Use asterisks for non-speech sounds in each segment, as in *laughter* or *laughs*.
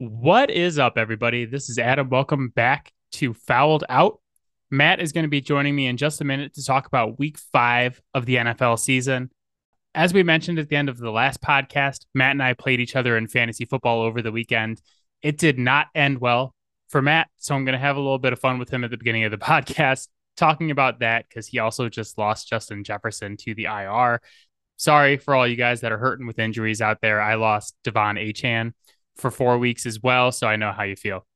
What is up, everybody? This is Adam. Welcome back to Fouled Out. Matt is going to be joining me in just a minute to talk about week five of the NFL season. As we mentioned at the end of the last podcast, Matt and I played each other in fantasy football over the weekend. It did not end well for Matt. So I'm going to have a little bit of fun with him at the beginning of the *laughs* podcast, talking about that because he also just lost Justin Jefferson to the IR. Sorry for all you guys that are hurting with injuries out there. I lost De'Von Achane for four weeks as well. So I know how you feel.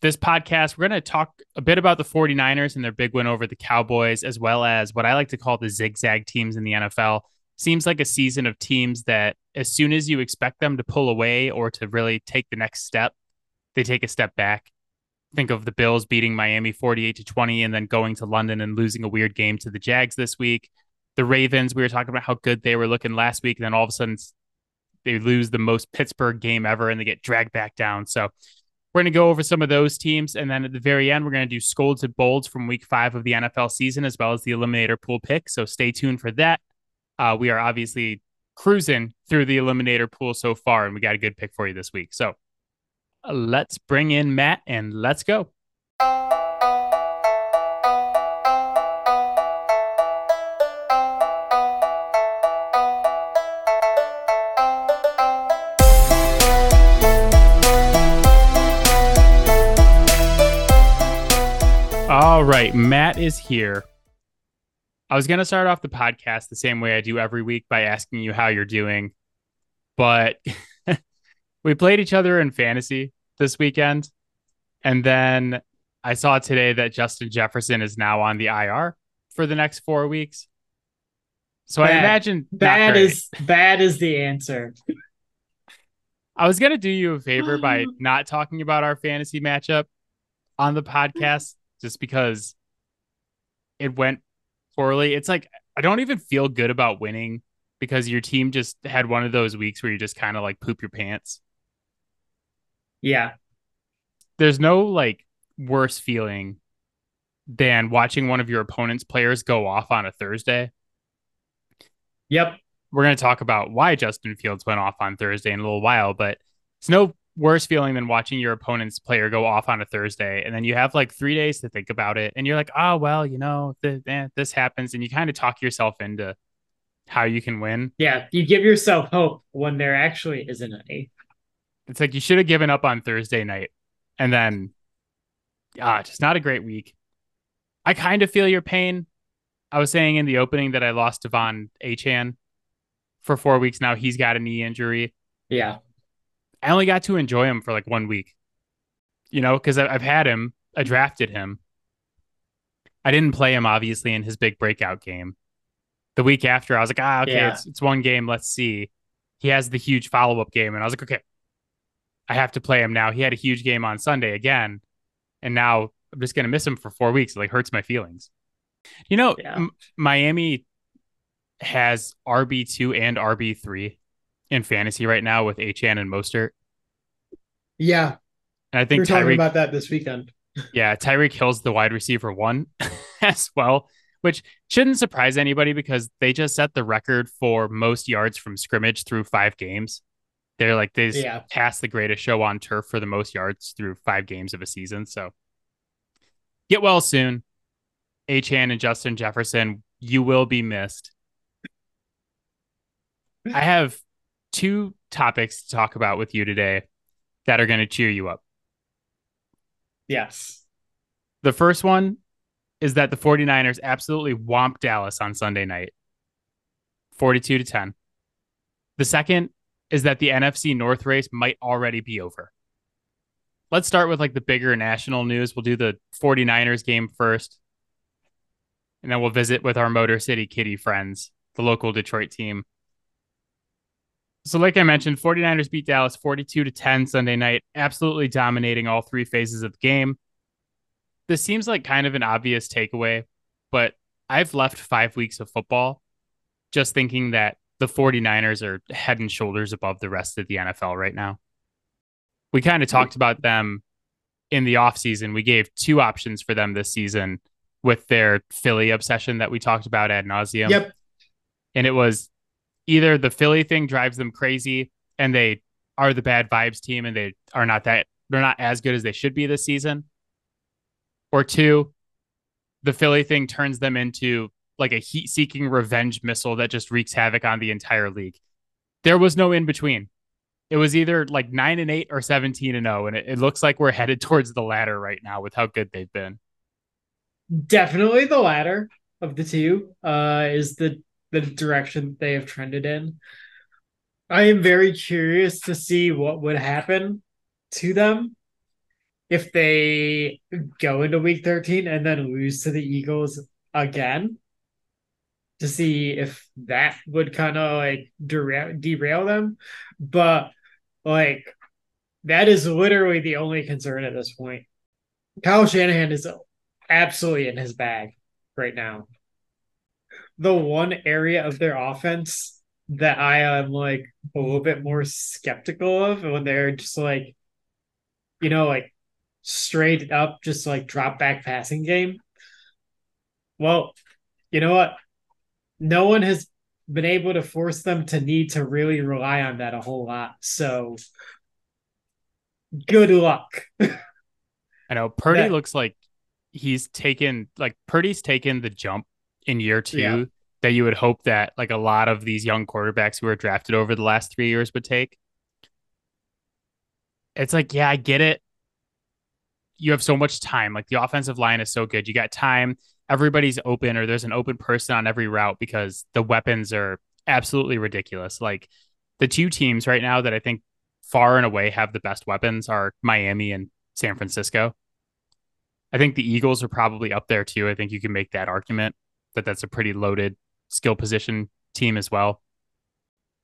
This podcast, we're going to talk a bit about the 49ers and their big win over the Cowboys, as well as what I like to call the zigzag teams in the NFL. Seems like a season of teams that, as soon as you expect them to pull away or to really take the next step, they take a step back. Think of the Bills beating Miami 48 to 20 and then going to London and losing a weird game to the Jags this week. The Ravens, we were talking about how good they were looking last week. And then all of a sudden, they lose the most Pittsburgh game ever and they get dragged back down. So we're going to go over some of those teams. And then at the very end, we're going to do scolds and bolds from week five of the NFL season, as well as the eliminator pool pick. So stay tuned for that. Uh, we are obviously cruising through the eliminator pool so far, and we got a good pick for you this week. So uh, let's bring in Matt and let's go. All right, Matt is here. I was going to start off the podcast the same way I do every week by asking you how you're doing, but *laughs* we played each other in fantasy this weekend. And then I saw today that Justin Jefferson is now on the IR for the next four weeks. So Bad. I imagine bad is bad is the answer. I was gonna do you a favor by *gasps* not talking about our fantasy matchup on the podcast just because it went poorly. It's like I don't even feel good about winning because your team just had one of those weeks where you just kind of like poop your pants. Yeah. There's no like worse feeling than watching one of your opponent's players go off on a Thursday. Yep. We're going to talk about why Justin Fields went off on Thursday in a little while, but it's no worse feeling than watching your opponent's player go off on a Thursday and then you have like three days to think about it and you're like, oh well, you know, th- eh, this happens, and you kind of talk yourself into how you can win. Yeah. You give yourself hope when there actually isn't any. It's like you should have given up on Thursday night, and then ah, just not a great week. I kind of feel your pain. I was saying in the opening that I lost De'Von Achane for four weeks now. He's got a knee injury. Yeah. I only got to enjoy him for like one week, you know, because I've had him. I drafted him. I didn't play him obviously in his big breakout game. The week after, I was like, ah, okay, Yeah. it's it's one game. Let's see. He has the huge follow up game, and I was like, okay, I have to play him now. He had a huge game on Sunday again, and now I'm just gonna miss him for four weeks. It like hurts my feelings. You know, Yeah. M- Miami has RB two and RB three in fantasy right now with Achane and Mostert. Yeah, And I we think were talking about that this weekend. yeah, Tyreek Hill's the wide receiver one *laughs* as well, which shouldn't surprise anybody because they just set the record for most yards from scrimmage through five games. They're like they Yeah. passed the greatest show on turf for the most yards through five games of a season. So get well soon. Achane and Justin Jefferson, you will be missed. I have two topics to talk about with you today that are going to cheer you up. Yes. The first one is that the 49ers absolutely whomped Dallas on Sunday night, 42 to 10. The second is that the NFC North race might already be over. Let's start with like the bigger national news. We'll do the 49ers game first. And then we'll visit with our Motor City Kitty friends, the local Detroit team. So, like I mentioned, 49ers beat Dallas 42 to 10 Sunday night, absolutely dominating all three phases of the game this seems like kind of an obvious takeaway, but I've left five weeks of football just thinking that the 49ers are head and shoulders above the rest of the NFL right now. We kind of talked about them in the offseason. We gave two options for them this season with their Philly obsession that we talked about ad nauseum. Yep. And it was either the Philly thing drives them crazy and they are the bad vibes team and they are not that they're not as good as they should be this season. Or two, the Philly thing turns them into like a heat seeking revenge missile that just wreaks havoc on the entire league. There was no in between. It was either like nine and eight or 17 and 0. And it, it looks like we're headed towards the latter right now with how good they've been. Definitely the latter of the two uh, is the the direction they have trended in. I am very curious to see what would happen to them if they go into week 13 and then lose to the Eagles again to see if that would kind of like derail, derail them. But like, that is literally the only concern at this point. Kyle Shanahan is absolutely in his bag right now. The one area of their offense that I am like a little bit more skeptical of when they're just like, you know, like straight up, just like drop back passing game. Well, you know what? No one has been able to force them to need to really rely on that a whole lot. So good luck. I know Purdy looks like he's taken like Purdy's taken the jump in year two yeah. that you would hope that like a lot of these young quarterbacks who were drafted over the last three years would take. It's like, yeah, I get it. You have so much time. Like the offensive line is so good. You got time. Everybody's open, or there's an open person on every route because the weapons are absolutely ridiculous. Like the two teams right now that I think far and away have the best weapons are Miami and San Francisco. I think the Eagles are probably up there too. I think you can make that argument that that's a pretty loaded skill position team as well.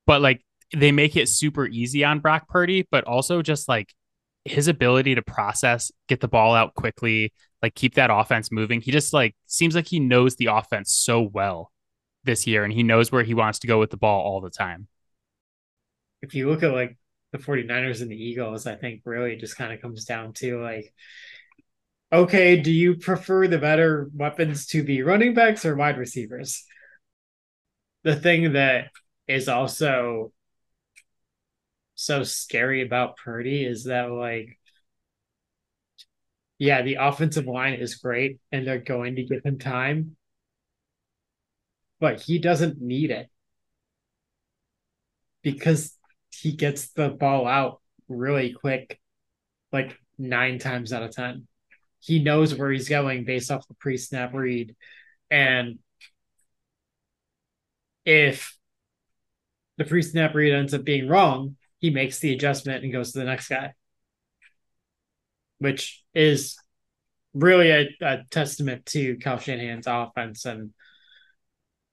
But like they make it super easy on Brock Purdy, but also just like his ability to process, get the ball out quickly, like keep that offense moving. He just like seems like he knows the offense so well this year and he knows where he wants to go with the ball all the time. If you look at like the 49ers and the Eagles, I think really just kind of comes down to like okay, do you prefer the better weapons to be running backs or wide receivers? The thing that is also so scary about Purdy is that like yeah, the offensive line is great and they're going to give him time, but he doesn't need it because he gets the ball out really quick, like nine times out of 10 he knows where he's going based off the pre-snap read. And if the pre-snap read ends up being wrong, he makes the adjustment and goes to the next guy. Which is really a, a testament to Kyle Shanahan's offense and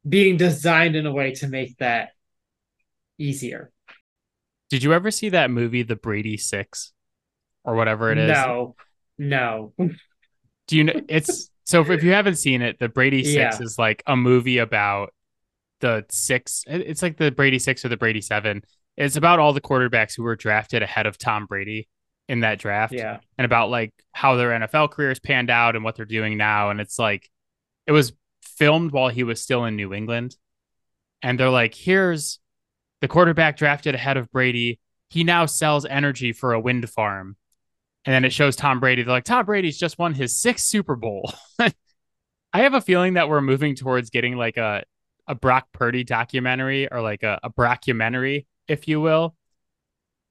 being designed in a way to make that easier. Did you ever see that movie, The Brady Six, or whatever it is? No, no. Do you know it's so if you haven't seen it, the Brady Six yeah. is like a movie about the six. It's like the Brady Six or the Brady Seven. It's about all the quarterbacks who were drafted ahead of Tom Brady in that draft. Yeah. And about like how their NFL careers panned out and what they're doing now. And it's like it was filmed while he was still in New England. And they're like, here's the quarterback drafted ahead of Brady. He now sells energy for a wind farm and then it shows Tom Brady. They're like, Tom Brady's just won his sixth Super Bowl. *laughs* I have a feeling that we're moving towards getting like a a Brock Purdy documentary or like a, a brockumentary, if you will,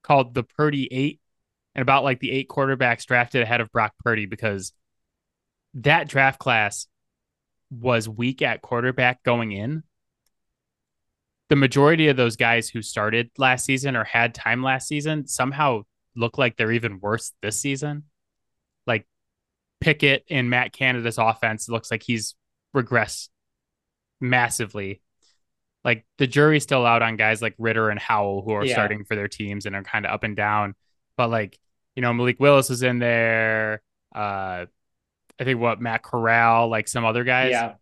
called the Purdy Eight, and about like the eight quarterbacks drafted ahead of Brock Purdy because that draft class was weak at quarterback going in. The majority of those guys who started last season or had time last season somehow look like they're even worse this season. Like Pickett in Matt Canada's offense looks like he's regressed massively. Like the jury's still out on guys like Ridder and Howell who are yeah. starting for their teams and are kind of up and down. But like, you know, Malik Willis is in there. Uh I think what Matt Corral, like some other guys. Yeah.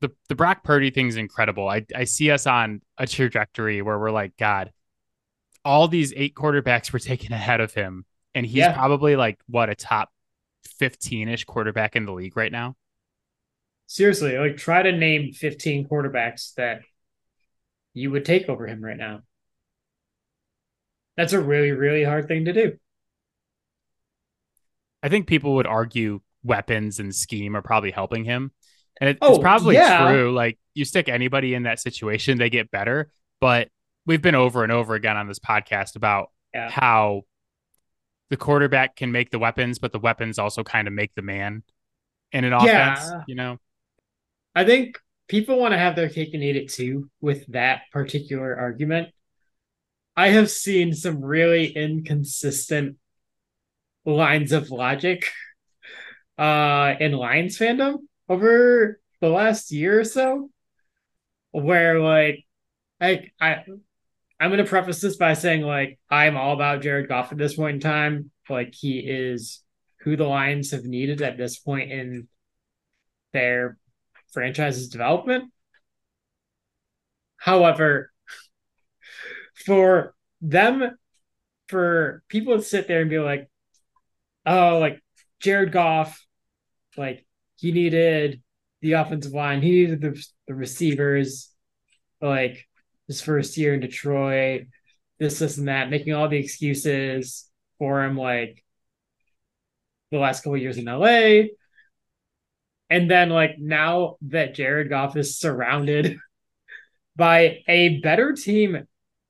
The the Brock Purdy thing is incredible. I I see us on a trajectory where we're like, God, all these eight quarterbacks were taken *laughs* ahead of him, and he's yeah. probably like what a top fifteen ish quarterback in the league right now. Seriously, like try to name fifteen quarterbacks that you would take over him right now. That's a really, really hard thing to do. I think people would argue weapons and scheme are probably helping him. And it, oh, it's probably yeah. true. Like you stick anybody in that situation, they get better. But we've been over and over again on this podcast about yeah. how the quarterback can make the weapons, but the weapons also kind of make the man in an offense, yeah. you know? I think people want to have their cake and eat it too with that particular argument. I have seen some really inconsistent lines of logic uh in Lions fandom over the last year or so where like I I I'm gonna preface this by saying like I'm all about Jared Goff at this point in time. Like he is who the Lions have needed at this point in their franchise's development. However, for them, for people to sit there and be like, oh, like Jared Goff, like he needed the offensive line, he needed the, the receivers, like his first year in Detroit, this, this, and that, making all the excuses for him, like the last couple years in LA. And then, like, now that Jared Goff is surrounded *laughs* by a better team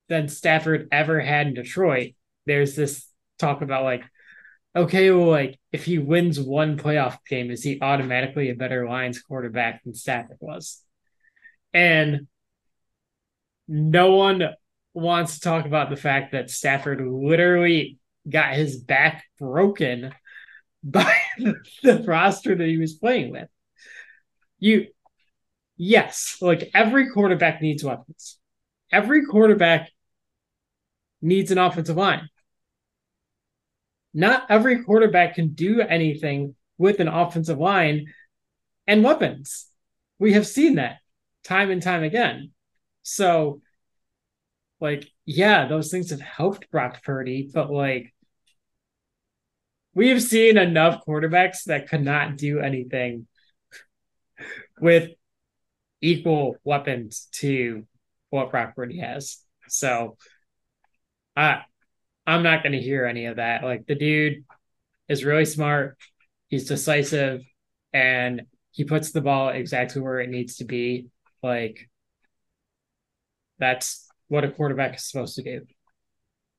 than Stafford ever had in Detroit, there's this talk about, like, okay, well, like if he wins one playoff game, is he automatically a better Lions quarterback than Stafford was? And no one wants to talk about the fact that Stafford literally got his back broken *laughs* by the roster that he was playing with. You, yes, like every quarterback needs weapons. Every quarterback needs an offensive line not every quarterback can do anything with an offensive line and weapons. We have seen that time and time again. So, like, yeah, those things have helped Brock Purdy, but like, we have seen enough quarterbacks that could not do anything with equal weapons to what Brock Purdy has. So, I, I'm not going to hear any of that. Like the dude is really smart. He's decisive and he puts the ball exactly where it needs to be. Like that's what a quarterback is supposed to do.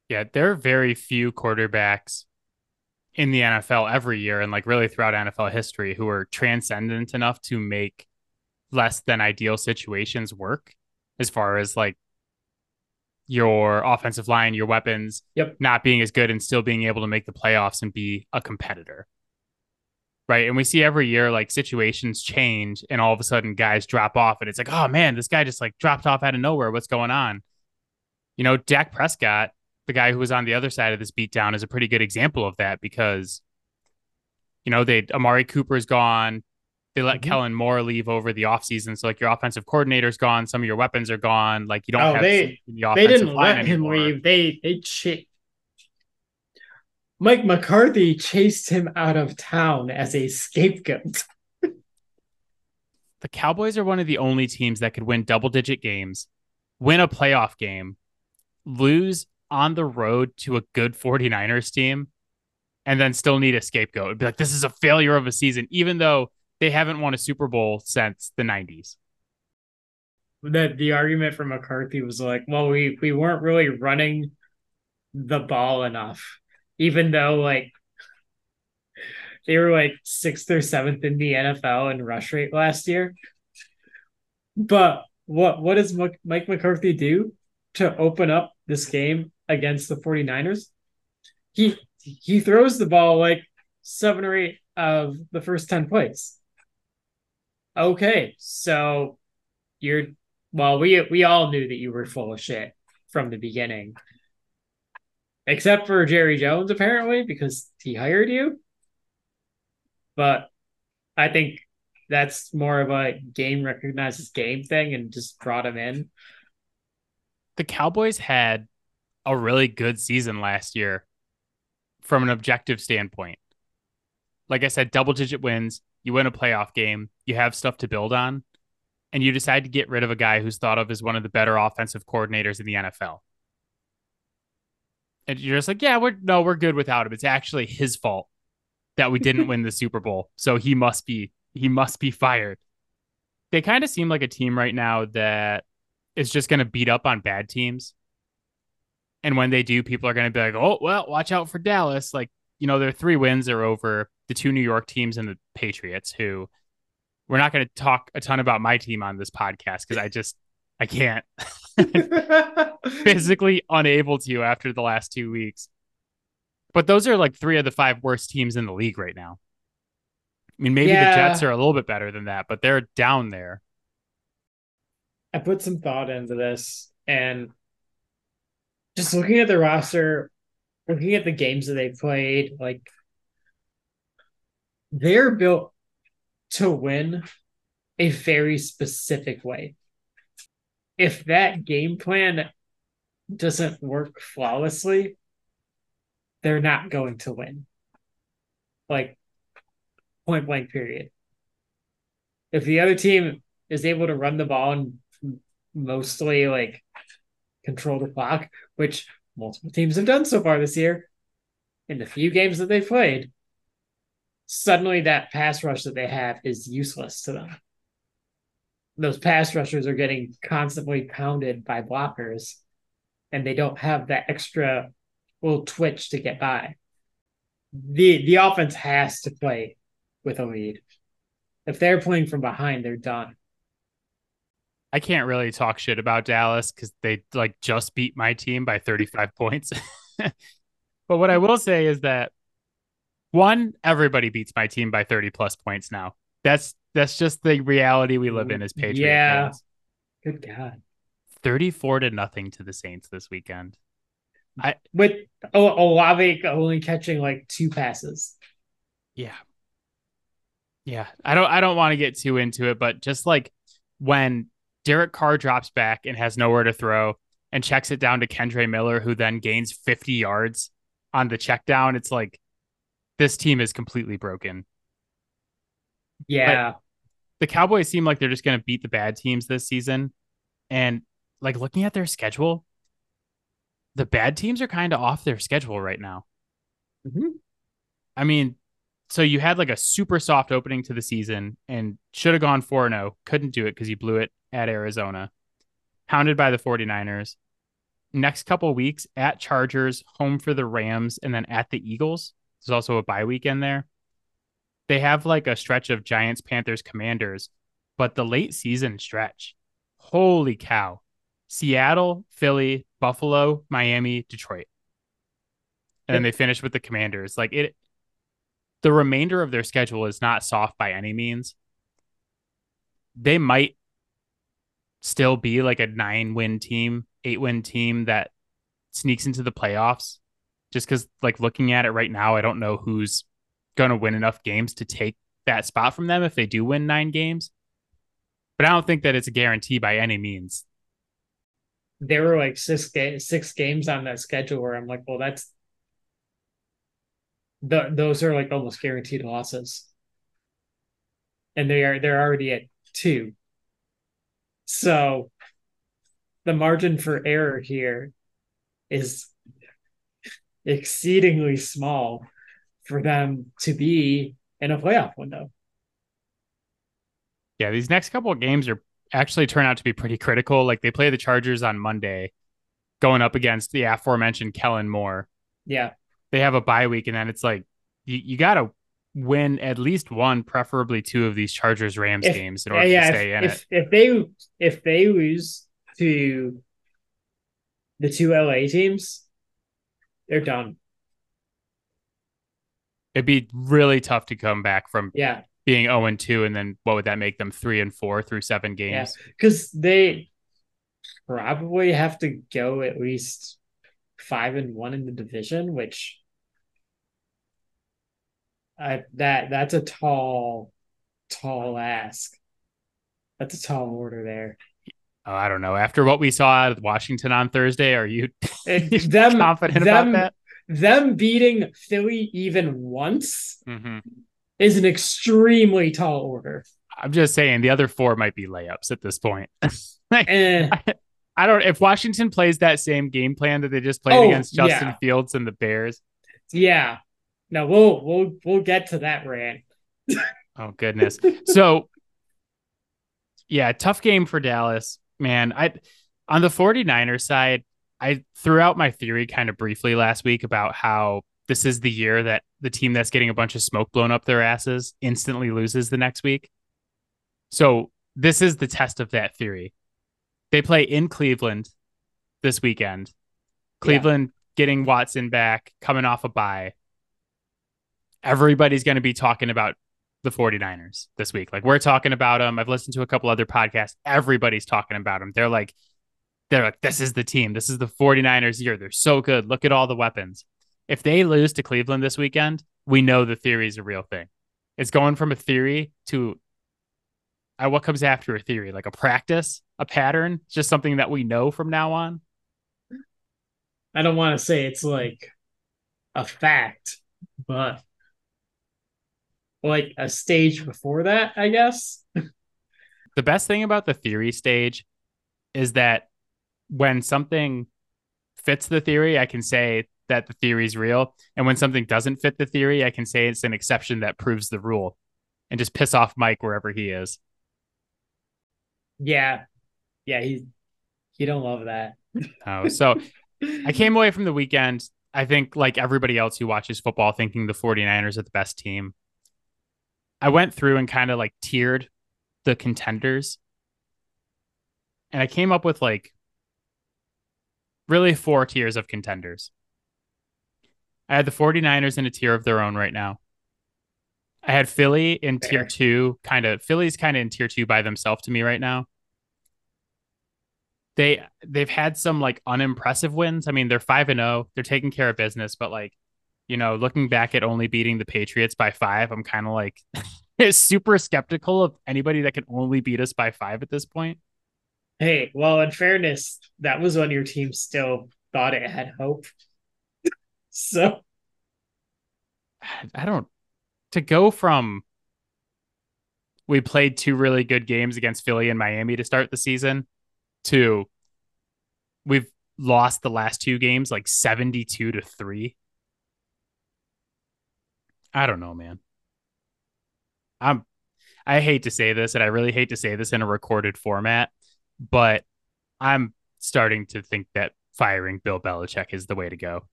Yeah, there are very few quarterbacks in the NFL every year and like really throughout NFL history who are transcendent enough to make less than ideal situations work as far as like your offensive line, your weapons, yep. not being as good and still being able to make the playoffs and be a competitor. Right. And we see every year like situations change and all of a sudden guys drop off and it's like, oh man, this guy just like dropped off out of nowhere. What's going on? You know, Dak Prescott, the guy who was on the other side of this beatdown, is a pretty good example of that because, you know, they Amari Cooper's gone, they let mm-hmm. Kellen Moore leave over the offseason. So like your offensive coordinator's gone, some of your weapons are gone. Like you don't oh, have they, the they didn't let anymore. him leave. They they ch- Mike McCarthy chased him out of town as a scapegoat. *laughs* the Cowboys are one of the only teams that could win double digit games, win a playoff game, lose on the road to a good 49ers team, and then still need a scapegoat. It'd be like, this is a failure of a season, even though they haven't won a Super Bowl since the 90s. That the argument from McCarthy was like, well, we we weren't really running the ball enough, even though like they were like sixth or seventh in the NFL in rush rate last year. But what what does Mike McCarthy do to open up this game against the 49ers? He he throws the ball like seven or eight of the first 10 plays okay, so you're well, we we all knew that you were full of shit from the beginning. Except for Jerry Jones, apparently, because he hired you. But I think that's more of a game recognizes game thing and just brought him in. The Cowboys had a really good season last year from an objective standpoint. Like I said, double digit wins, you win a playoff game, you have stuff to build on, and you decide to get rid of a guy who's thought of as one of the better offensive coordinators in the NFL. And you're just like, yeah, we're no, we're good without him. It's actually his fault that we didn't win the *laughs* Super Bowl, so he must be he must be fired. They kind of seem like a team right now that is just going to beat up on bad teams. And when they do, people are going to be like, "Oh, well, watch out for Dallas." Like, you know, their three wins are over the two New York teams and the Patriots, who we're not going to talk a ton about my team on this podcast because I just I can't *laughs* *laughs* physically unable to after the last two weeks. But those are like three of the five worst teams in the league right now. I mean, maybe yeah. the Jets are a little bit better than that, but they're down there. I put some thought into this and just looking at the roster, looking at the games that they played, like they're built to win a very specific way. If that game plan doesn't work flawlessly, they're not going to win. Like point blank period. If the other team is able to run the ball and mostly like control the clock, which multiple teams have done so far this year in the few games that they've played, suddenly that pass rush that they have is useless to them. Those pass rushers are getting constantly pounded by blockers, and they don't have that extra little twitch to get by. The the offense has to play with a lead. If they're playing from behind, they're done. I can't really talk shit about Dallas because they like just beat my team by 35 *laughs* points. but what I will say is that one, everybody beats my team by 30 plus points now. That's that's just the reality we live in as Patriots. yeah. fans. Good God. 34 to nothing to the Saints this weekend. I with Olave only catching like two passes. Yeah. Yeah. I don't I don't want to get too into it, but just like when Derek Carr drops back and has nowhere to throw and checks it down to Kendre Miller, who then gains 50 yards on the check down. It's like this team is completely broken. Yeah. But the Cowboys seem like they're just going to beat the bad teams this season. And like looking at their schedule, the bad teams are kind of off their schedule right now. Mm-hmm. I mean, so you had like a super soft opening to the season and should have gone 4 0, couldn't do it because you blew it at Arizona, hounded by the 49ers. Next couple weeks at Chargers, home for the Rams, and then at the Eagles. There's also a bye weekend there. They have like a stretch of Giants, Panthers, Commanders, but the late season stretch, holy cow. Seattle, Philly, Buffalo, Miami, Detroit. And then they finish with the Commanders. Like it the remainder of their schedule is not soft by any means. They might still be like a nine win team, eight win team that sneaks into the playoffs. Just because, like, looking at it right now, I don't know who's going to win enough games to take that spot from them if they do win nine games. But I don't think that it's a guarantee by any means. There were like six ga- six games on that schedule where I'm like, well, that's the, those are like almost guaranteed losses, and they are they're already at two. So the margin for error here is exceedingly small for them to be in a playoff window. Yeah, these next couple of games are actually turn out to be pretty critical. Like they play the Chargers on Monday, going up against the aforementioned Kellen Moore. Yeah. They have a bye week, and then it's like you, you gotta win at least one, preferably two of these Chargers Rams if, games in order yeah, to stay if, in if, it. If they if they lose to the two LA teams, they're done. It'd be really tough to come back from yeah being 0 and 2 and then what would that make them 3 and 4 through 7 games? Yeah, cuz they probably have to go at least 5 and 1 in the division, which I that that's a tall, tall ask. That's a tall order there. Oh, I don't know. After what we saw out of Washington on Thursday, are you *laughs* them, confident them, about that? Them beating Philly even once mm-hmm. is an extremely tall order. I'm just saying the other four might be layups at this point. *laughs* like, eh. I don't. If Washington plays that same game plan that they just played Oh, against Justin yeah. Fields and the Bears, Yeah. No, we'll we'll we'll get to that rant. *laughs* oh goodness. so, yeah, tough game for Dallas, man. I on the 49ers side, I threw out my theory kind of briefly last week about how this is the year that the team that's getting a bunch of smoke blown up their asses instantly loses the next week. So this is the test of that theory. They play in Cleveland this weekend. Cleveland getting Watson back, coming off a bye. Everybody's going to be talking about the 49ers this week. Like we're talking about them. I've listened to a couple other podcasts. Everybody's talking about them. They're like, they're like, this is the team. This is the 49ers year. They're so good. Look at all the weapons. If they lose to Cleveland this weekend, we know the theory is a real thing. It's going from a theory to uh, what comes after a theory, like a practice, a pattern, just something that we know from now on. I don't want to say it's like a fact, but like a stage before that, I guess. *laughs* the best thing about the theory stage is that when something fits the theory, I can say that the theory is real. And when something doesn't fit the theory, I can say it's an exception that proves the rule and just piss off Mike wherever he is. Yeah. Yeah, he he don't love that. Oh, so I *laughs* came away from the weekend, I think, like everybody else who watches football, thinking the 49ers are the best team. I went through and kind of like tiered the contenders. And I came up with like really four tiers of contenders. I had the 49ers in a tier of their own right now. I had Philly in tier two, kind of Philly's kind of in tier two by themselves to me right now. They they've had some like unimpressive wins. I mean, they're five and zero. They're taking care of business, but like, you know, looking back at only beating the Patriots by five, I'm kind of like *laughs* super skeptical of anybody that can only beat us by five at this point. Hey, well, in fairness, that was when your team still thought it had hope. *laughs* so I don't to go from we played two really good games against Philly and Miami to start the season to we've lost the last two games like 72 to 3. I don't know, man. I'm I hate to say this and I really hate to say this in a recorded format, but I'm starting to think that firing Bill Belichick is the way to go.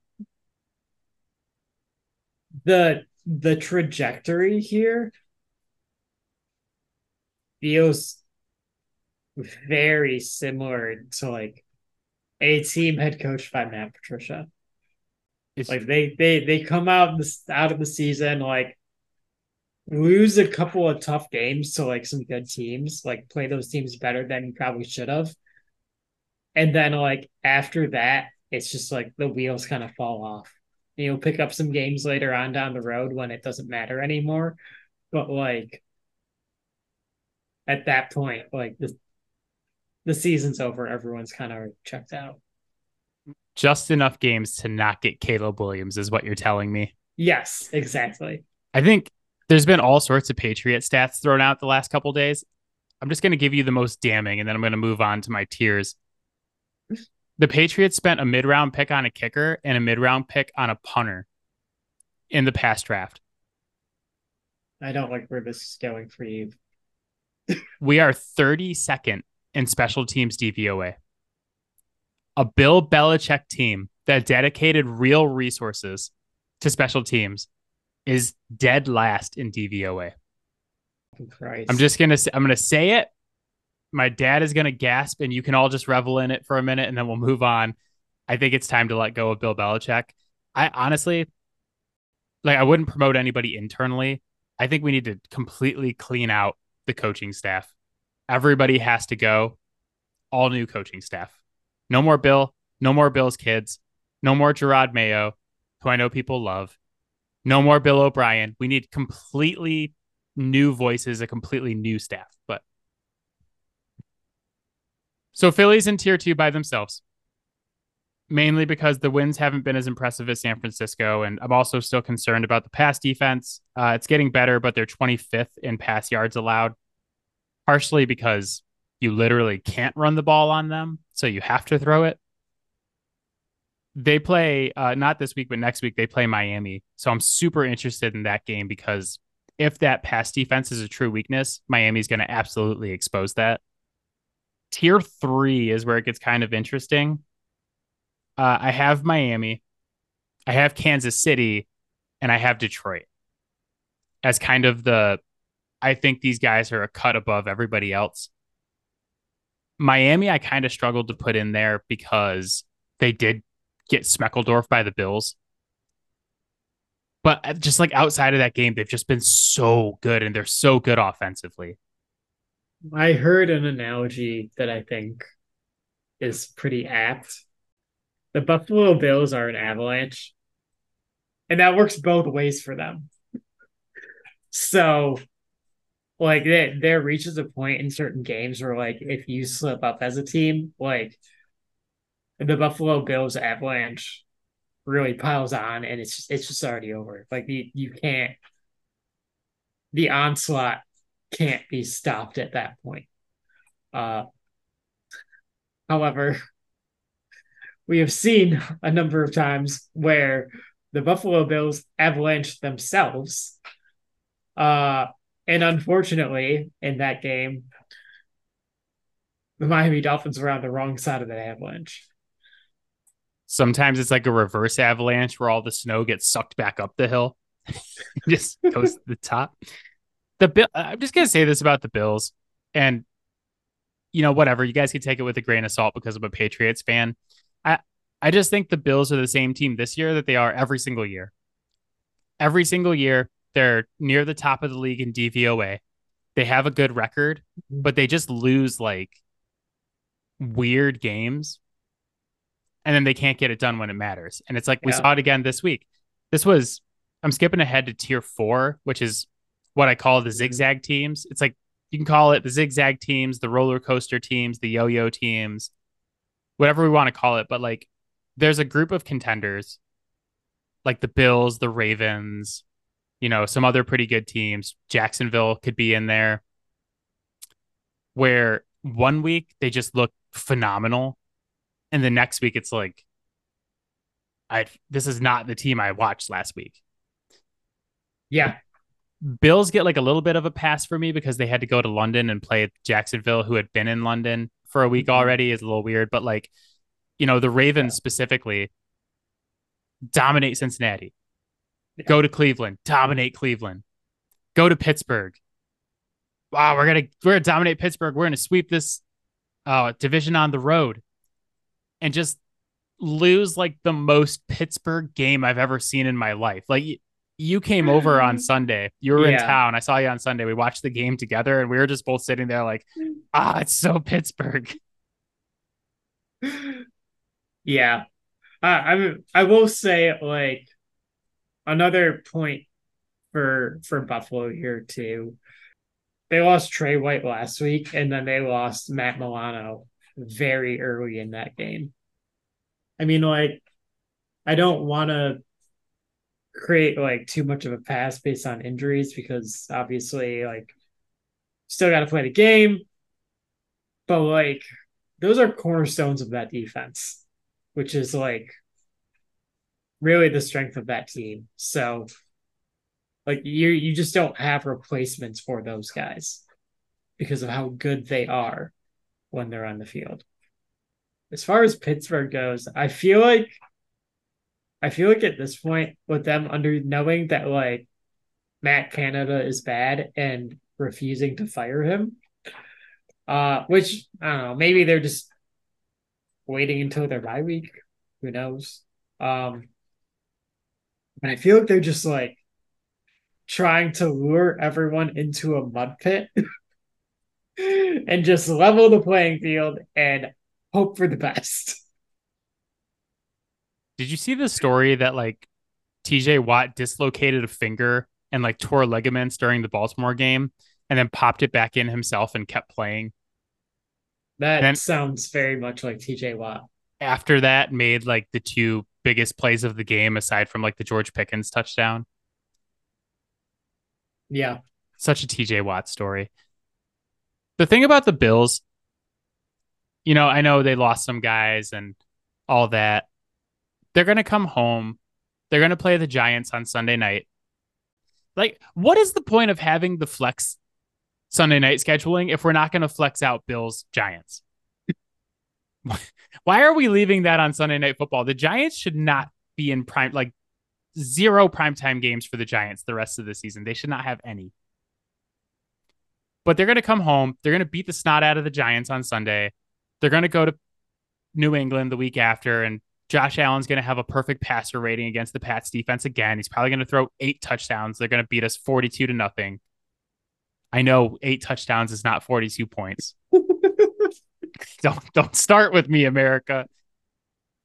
the the trajectory here feels very similar to like a team head coached by Matt Patricia. It's Like they they they come out this out of the season like lose a couple of tough games to like some good teams, like play those teams better than you probably should have. And then like after that, it's just like the wheels kind of fall off. You'll pick up some games later on down the road when it doesn't matter anymore. But like at that point, like the the season's over, everyone's kind of checked out. just enough games to not get Caleb Williams, is what you're telling me. Yes, exactly. I think there's been all sorts of Patriot stats thrown out the last couple days. I'm just going to give you the most damning, and then I'm going to move on to my tiers. The Patriots spent a mid round pick on a kicker and a mid round pick on a punter in the past draft. I don't like where this is going for you. *laughs* We are 32nd in special teams DVOA. A Bill Belichick team that dedicated real resources to special teams is dead last in DVOA. Christ. I'm just gonna say, I'm gonna say it. My dad is gonna gasp, and you can all just revel in it for a minute, and then we'll move on. I think it's time to let go of Bill Belichick. I honestly, like, I wouldn't promote anybody internally. I think we need to completely clean out the coaching staff. Everybody has to go. All new coaching staff. No more Bill. No more Bill's kids. No more Jerod Mayo, who I know people love. No more Bill O'Brien. We need completely new voices, a completely new staff. But so Philly's in tier two by themselves, mainly because the wins haven't been as impressive as San Francisco. And I'm also still concerned about the pass defense. Uh, it's getting better, but they're 25th in pass yards allowed, partially because you literally can't run the ball on them. so you have to throw it. They play uh, not this week, but next week they play Miami. So I'm super interested in that game because if that pass defense is a true weakness, Miami's going to absolutely expose that. Tier three is where it gets kind of interesting. Uh, I have Miami, I have Kansas City, and I have Detroit as kind of the. I think these guys are a cut above everybody else. Miami, I kind of struggled to put in there because they did get Smeckledorf by the Bills. But uh, just like outside of that game, they've just been so good and they're so good offensively. I heard an analogy that I think is pretty apt. The Buffalo Bills are an avalanche, and that works both ways for them. *laughs* So like there there reaches a point in certain games where like if you slip up as a team, like the Buffalo Bills avalanche really piles on and it's just it's just already over. Like you you can't the onslaught can't be stopped at that point. Uh however, *laughs* we have seen a number of times where the Buffalo Bills avalanche themselves uh and unfortunately, in that game, the Miami Dolphins were on the wrong side of the avalanche. Sometimes it's like a reverse avalanche where all the snow gets sucked back up the hill, *laughs* just goes to the top. The bill. I'm just gonna say this about the Bills, and you know, whatever. You guys can take it with a grain of salt because I'm a Patriots fan. I I just think the Bills are the same team this year that they are every single year. Every single year, they're near the top of the league in DVOA. They have a good record, mm-hmm. but they just lose like weird games. And then they can't get it done when it matters. And it's like yeah. we saw it again this week. This was, I'm skipping ahead to tier four, which is what I call the mm-hmm. zigzag teams. It's like you can call it the zigzag teams, the roller coaster teams, the yo yo teams, whatever we want to call it. But like there's a group of contenders like the Bills, the Ravens, you know, some other pretty good teams. Jacksonville could be in there where one week they just look phenomenal. And the next week it's like, I this is not the team I watched last week. Yeah. Bills get like a little bit of a pass for me because they had to go to London and play Jacksonville, who had been in London for a week mm-hmm. already, is a little weird. But like, you know, the Ravens yeah. specifically dominate Cincinnati. Go to Cleveland, dominate Cleveland. Go to Pittsburgh. Wow, we're gonna we're gonna dominate Pittsburgh. We're gonna sweep this uh, division on the road, and just lose like the most Pittsburgh game I've ever seen in my life. Like you came over on Sunday. You were yeah. in town. I saw you on Sunday. We watched the game together, and we were just both sitting there like, ah, it's so Pittsburgh. *laughs* Yeah, uh, I I will say like another point for for Buffalo here too. They lost Tre White last week, and then they lost Matt Milano very early in that game. I mean, like, I don't want to create like too much of a pass based on injuries because obviously, like, still got to play the game. But like, those are cornerstones of that defense, which is like really the strength of that team. So like you you just don't have replacements for those guys because of how good they are when they're on the field. As far as Pittsburgh goes, I feel like I feel like at this point with them under knowing that like Matt Canada is bad and refusing to fire him. Uh which I don't know, maybe they're just waiting until their bye week. Who knows? Um and I feel like they're just like trying to lure everyone into a mud pit *laughs* and just level the playing field and hope for the best. Did you see the story that like TJ Watt dislocated a finger and like tore ligaments during the Baltimore game and then popped it back in himself and kept playing? That then, sounds very much like TJ Watt. After that, made like the two biggest plays of the game aside from like the George Pickens touchdown. Yeah. Such a TJ Watt story. The thing about the Bills, you know, I know they lost some guys and all that. They're going to come home. They're going to play the Giants on Sunday night. Like, what is the point of having the flex Sunday night scheduling if we're not going to flex out Bills Giants? *laughs* Why are we leaving that on Sunday night football? The Giants should not be in prime, like zero primetime games for the Giants the rest of the season. They should not have any. But they're going to come home. They're going to beat the snot out of the Giants on Sunday. They're going to go to New England the week after, and Josh Allen's going to have a perfect passer rating against the Pats defense again. He's probably going to throw eight touchdowns. They're going to beat us 42 to nothing. I know eight touchdowns is not 42 points. *laughs* don't don't start with me, America.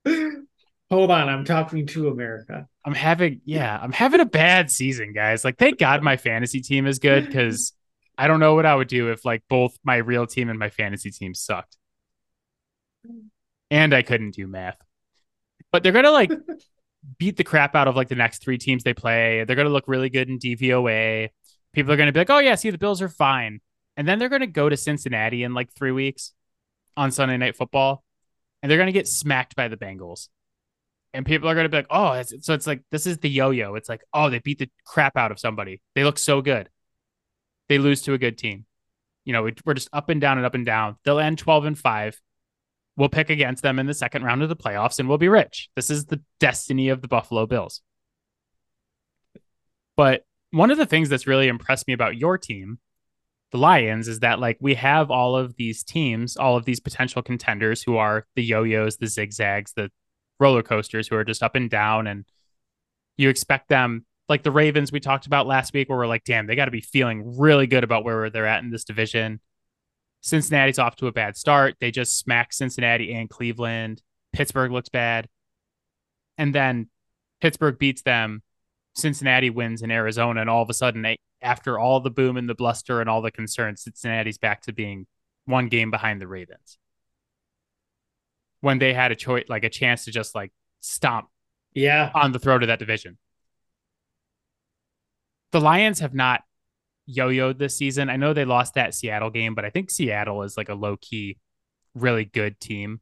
Hold on, I'm talking to America. I'm having yeah, I'm having a bad season, guys. Like thank God my fantasy team is good because I don't know what I would do if like both my real team and my fantasy team sucked. And I couldn't do math. But they're gonna like *laughs* beat the crap out of like the next three teams they play. They're gonna look really good in DVOA. People are gonna be like, oh yeah, see the Bills are fine. And then they're gonna go to Cincinnati in like three weeks on Sunday night football. And they're gonna get smacked by the Bengals and people are going to be like, oh, so it's like this is the yo-yo. It's like, oh, they beat the crap out of somebody. They look so good. They lose to a good team. You know, we're just up and down and up and down. They'll end 12 and 5. We'll pick against them in the second round of the playoffs and we'll be rich. This is the destiny of the Buffalo Bills. But one of the things that's really impressed me about your team, the Lions, is that like we have all of these teams, all of these potential contenders who are the yo-yos, the zigzags, the roller coasters who are just up and down and you expect them like the Ravens we talked about last week where we're like, damn, they got to be feeling really good about where they're at in this division. Cincinnati's off to a bad start. They just smacked Cincinnati and Cleveland. Pittsburgh looks bad. And then Pittsburgh beats them. Cincinnati wins in Arizona. And all of a sudden, they, after all the boom and the bluster and all the concerns, Cincinnati's back to being one game behind the Ravens when they had a choice, like a chance to just like stomp yeah on the throat of that division. The Lions have not yo-yoed this season. I know they lost that Seattle game, but I think Seattle is like a low-key really good team.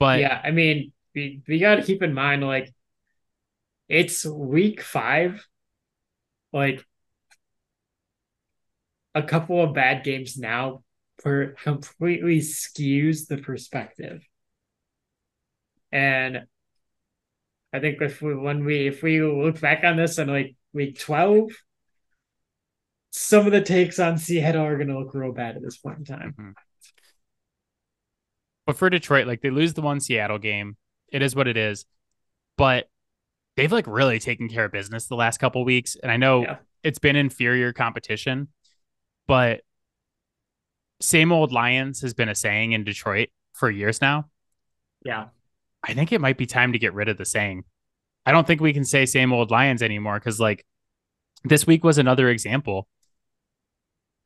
But yeah, I mean, we, we got to keep in mind like it's week 5. Like a couple of bad games now per- completely skews the perspective. And I think if we when we if we look back on this in like week 12, some of the takes on Seattle are gonna look real bad at this point in time. Mm-hmm. But for Detroit, like they lose the one Seattle game. It is what it is. But they've like really taken care of business the last couple weeks. And I know yeah. it's been inferior competition, but same old Lions has been a saying in Detroit for years now. Yeah. I think it might be time to get rid of the saying. I don't think we can say same old Lions anymore because, like, this week was another example.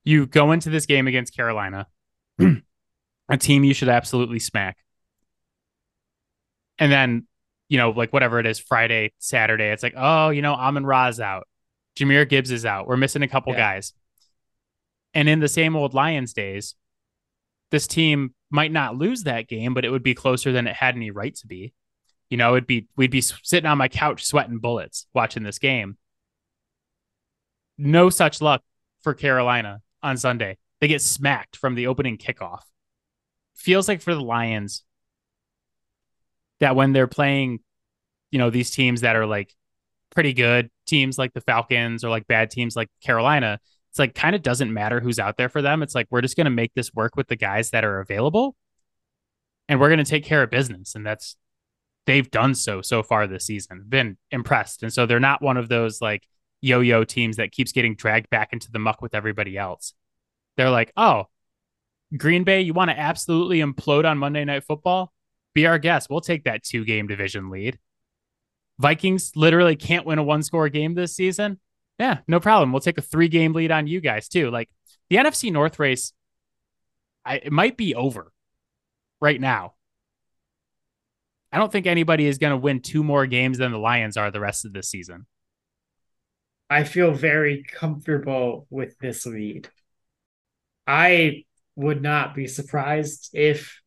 You go into this game against Carolina, *clears throat* a team you should absolutely smack. And then, you know, like whatever it is, Friday, Saturday, it's like, oh, you know, Amon Ra's out. Jahmyr Gibbs is out. We're missing a couple yeah. guys. And in the same old Lions days, this team might not lose that game, but it would be closer than it had any right to be. You know, it'd be we'd be sitting on my couch sweating bullets watching this game. No such luck for Carolina on Sunday. They get smacked from the opening kickoff. Feels like for the Lions that when they're playing, you know, these teams that are like pretty good teams like the Falcons or like bad teams like Carolina, it's like kind of doesn't matter who's out there for them. It's like we're just going to make this work with the guys that are available and we're going to take care of business. And that's, they've done so so far this season, been impressed. And so they're not one of those like yo yo teams that keeps getting dragged back into the muck with everybody else. They're like, oh, Green Bay, you want to absolutely implode on Monday Night Football? Be our guest. We'll take that two game division lead. Vikings literally can't win a one score game this season. Yeah, no problem. We'll take a three game lead on you guys too. Like the NFC North race, I, it might be over right now. I don't think anybody is going to win two more games than the Lions are the rest of this season. I feel very comfortable with this lead. I would not be surprised if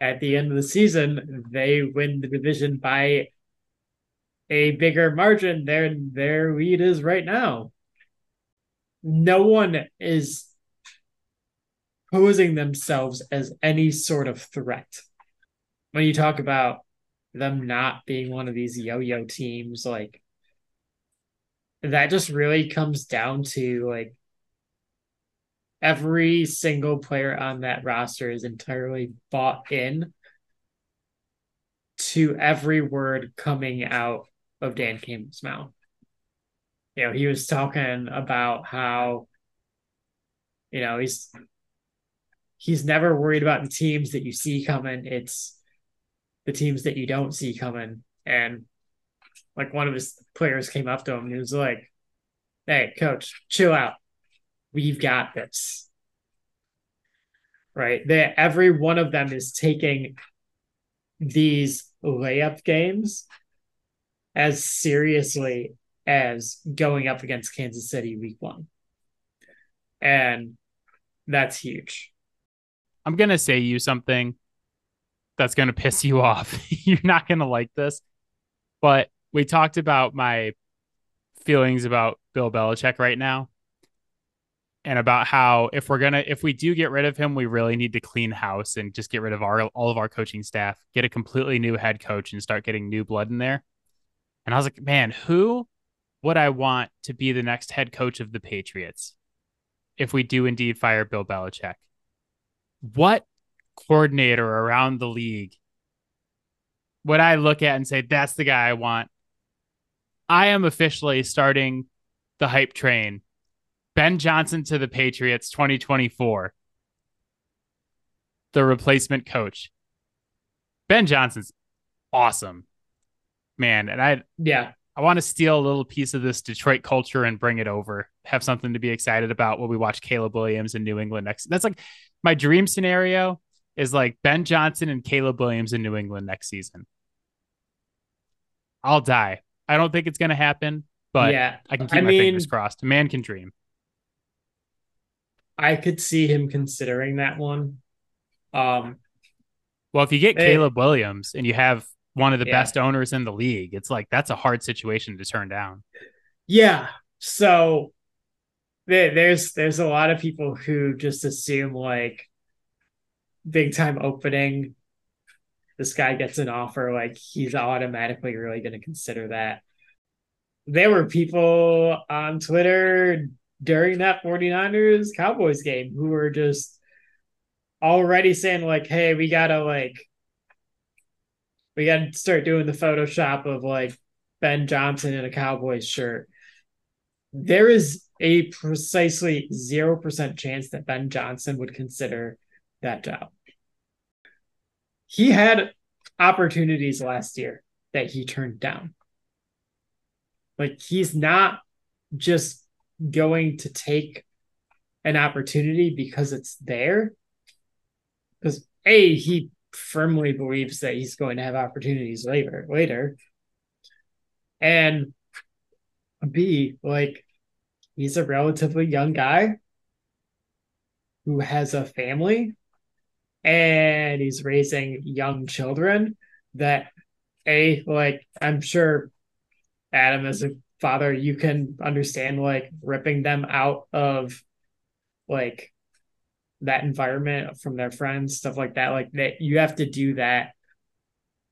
at the end of the season they win the division by a bigger margin than their lead is right now. No one is posing themselves as any sort of threat. When you talk about them not being one of these yo-yo teams, like that just really comes down to like every single player on that roster is entirely bought in to every word coming out of Dan Campbell's mouth. You know, he was talking about how, you know, he's he's never worried about the teams that you see coming. It's the teams that you don't see coming. And like one of his players came up to him and he was like, Hey, coach, chill out. We've got this. Right. That every one of them is taking these layup games as seriously as going up against Kansas City week one. And that's huge. I'm going to say you something that's going to piss you off. *laughs* You're not going to like this. But we talked about my feelings about Bill Belichick right now and about how if we're gonna if we do get rid of him, we really need to clean house and just get rid of our all of our coaching staff, get a completely new head coach, and start getting new blood in there. And I was like, man, who would I want to be the next head coach of the Patriots if we do indeed fire Bill Belichick? What coordinator around the league would I look at and say, that's the guy I want? I am officially starting the hype train. Ben Johnson to the Patriots 2024. The replacement coach. Ben Johnson's awesome man, and I yeah, I want to steal a little piece of this Detroit culture and bring it over. Have something to be excited about when we watch Caleb Williams in New England next. That's like my dream scenario is like Ben Johnson and Caleb Williams in New England next season. I'll die. I don't think it's going to happen, but yeah, I can keep I my mean, fingers crossed. Man can dream. I could see him considering that one. Um, well, if you get Caleb Williams and you have one of the yeah. best owners in the league. It's like that's a hard situation to turn down. Yeah. So there's there's a lot of people who just assume like big time opening this guy gets an offer like he's automatically really going to consider that there were people on twitter during that 49ers cowboys game who were just already saying like hey we gotta like we got to start doing the Photoshop of like Ben Johnson in a Cowboys shirt. There is a precisely 0% chance that Ben Johnson would consider that job. He had opportunities last year that he turned down. Like he's not just going to take an opportunity because it's there. Because A, he firmly believes that he's going to have opportunities later later. And b like he's a relatively young guy who has a family and he's raising young children that a like i'm sure adam as a father you can understand like ripping them out of like that environment from their friends, stuff like that. Like that you have to do that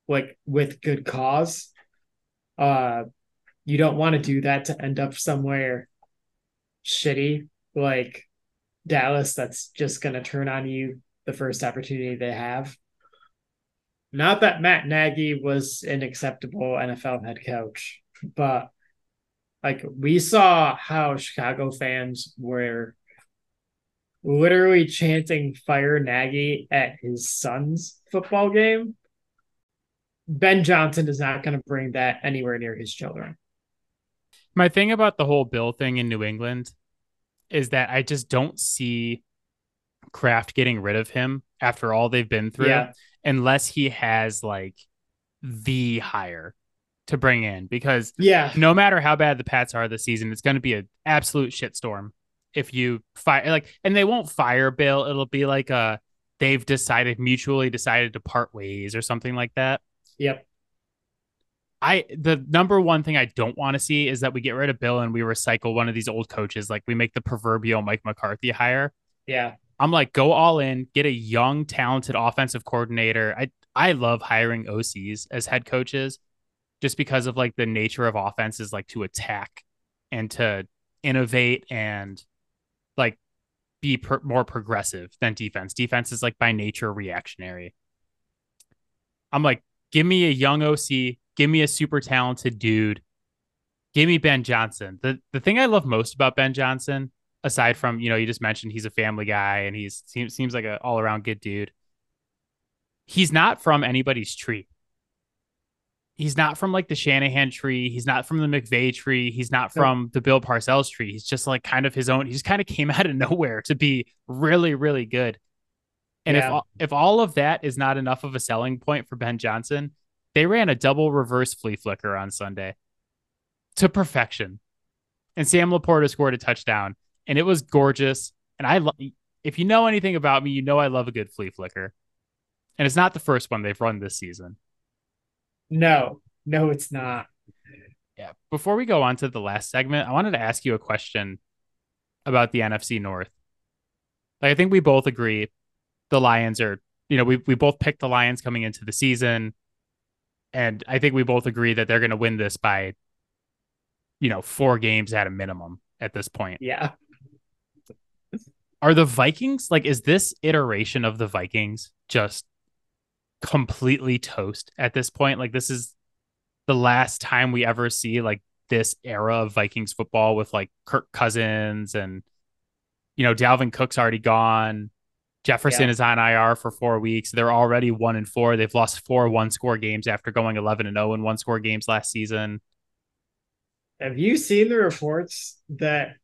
like with good cause. Uh you don't want to do that to end up somewhere shitty like Dallas that's just gonna turn on you the first opportunity they have. Not that Matt Nagy was an acceptable NFL head coach, but like we saw how Chicago fans were literally chanting fire Nagy at his son's football game. Ben Johnson is not going to bring that anywhere near his children. My thing about the whole Bill thing in New England is that I just don't see Kraft getting rid of him after all they've been through, yeah. unless he has like the hire to bring in. Because yeah, no matter how bad the Pats are this season, it's going to be an absolute shitstorm if you fire like and they won't fire Bill. It'll be like a they've decided mutually decided to part ways or something like that. Yep. I the number one thing I don't want to see is that we get rid of Bill and we recycle one of these old coaches. Like we make the proverbial Mike McCarthy hire. Yeah. I'm like, go all in, get a young, talented offensive coordinator. I I love hiring OCs as head coaches just because of like the nature of offenses like to attack and to innovate and be per- more progressive than defense. Defense is like by nature reactionary. I'm like, give me a young OC, give me a super talented dude, give me Ben Johnson. The the thing I love most about Ben Johnson, aside from you know you just mentioned he's a family guy and he's seems seems like an all around good dude. He's not from anybody's tree he's not from like the Shanahan tree. He's not from the McVay tree. He's not from the Bill Parcells tree. He's just like kind of his own. He just kind of came *laughs* out of nowhere to be really, really good. And yeah. if if all of that is not enough of a selling point for Ben Johnson, they ran a double reverse flea flicker on Sunday to perfection. And Sam LaPorta scored a touchdown, and it was gorgeous. And I, lo- if you know anything about me, you know I love a good flea flicker. And it's not the first one they've run this season. No, no, it's not. Yeah. Before we go on to the last segment, I wanted to ask you a question about the NFC North. Like, I think we both agree the Lions are, you know, we, we both picked the Lions coming into the season. And I think we both agree that they're going to win this by, you know, four games at a minimum at this point. Yeah. Are the Vikings like, is this iteration of the Vikings just completely toast at this point. Like this is the last time we ever see like this era of Vikings football with like Kirk Cousins and you know Dalvin Cook's already gone. Jefferson yeah. is on IR for four weeks. They're already one and four. They've lost four one score games after going eleven and zero oh in one score games last season. Have you seen the reports that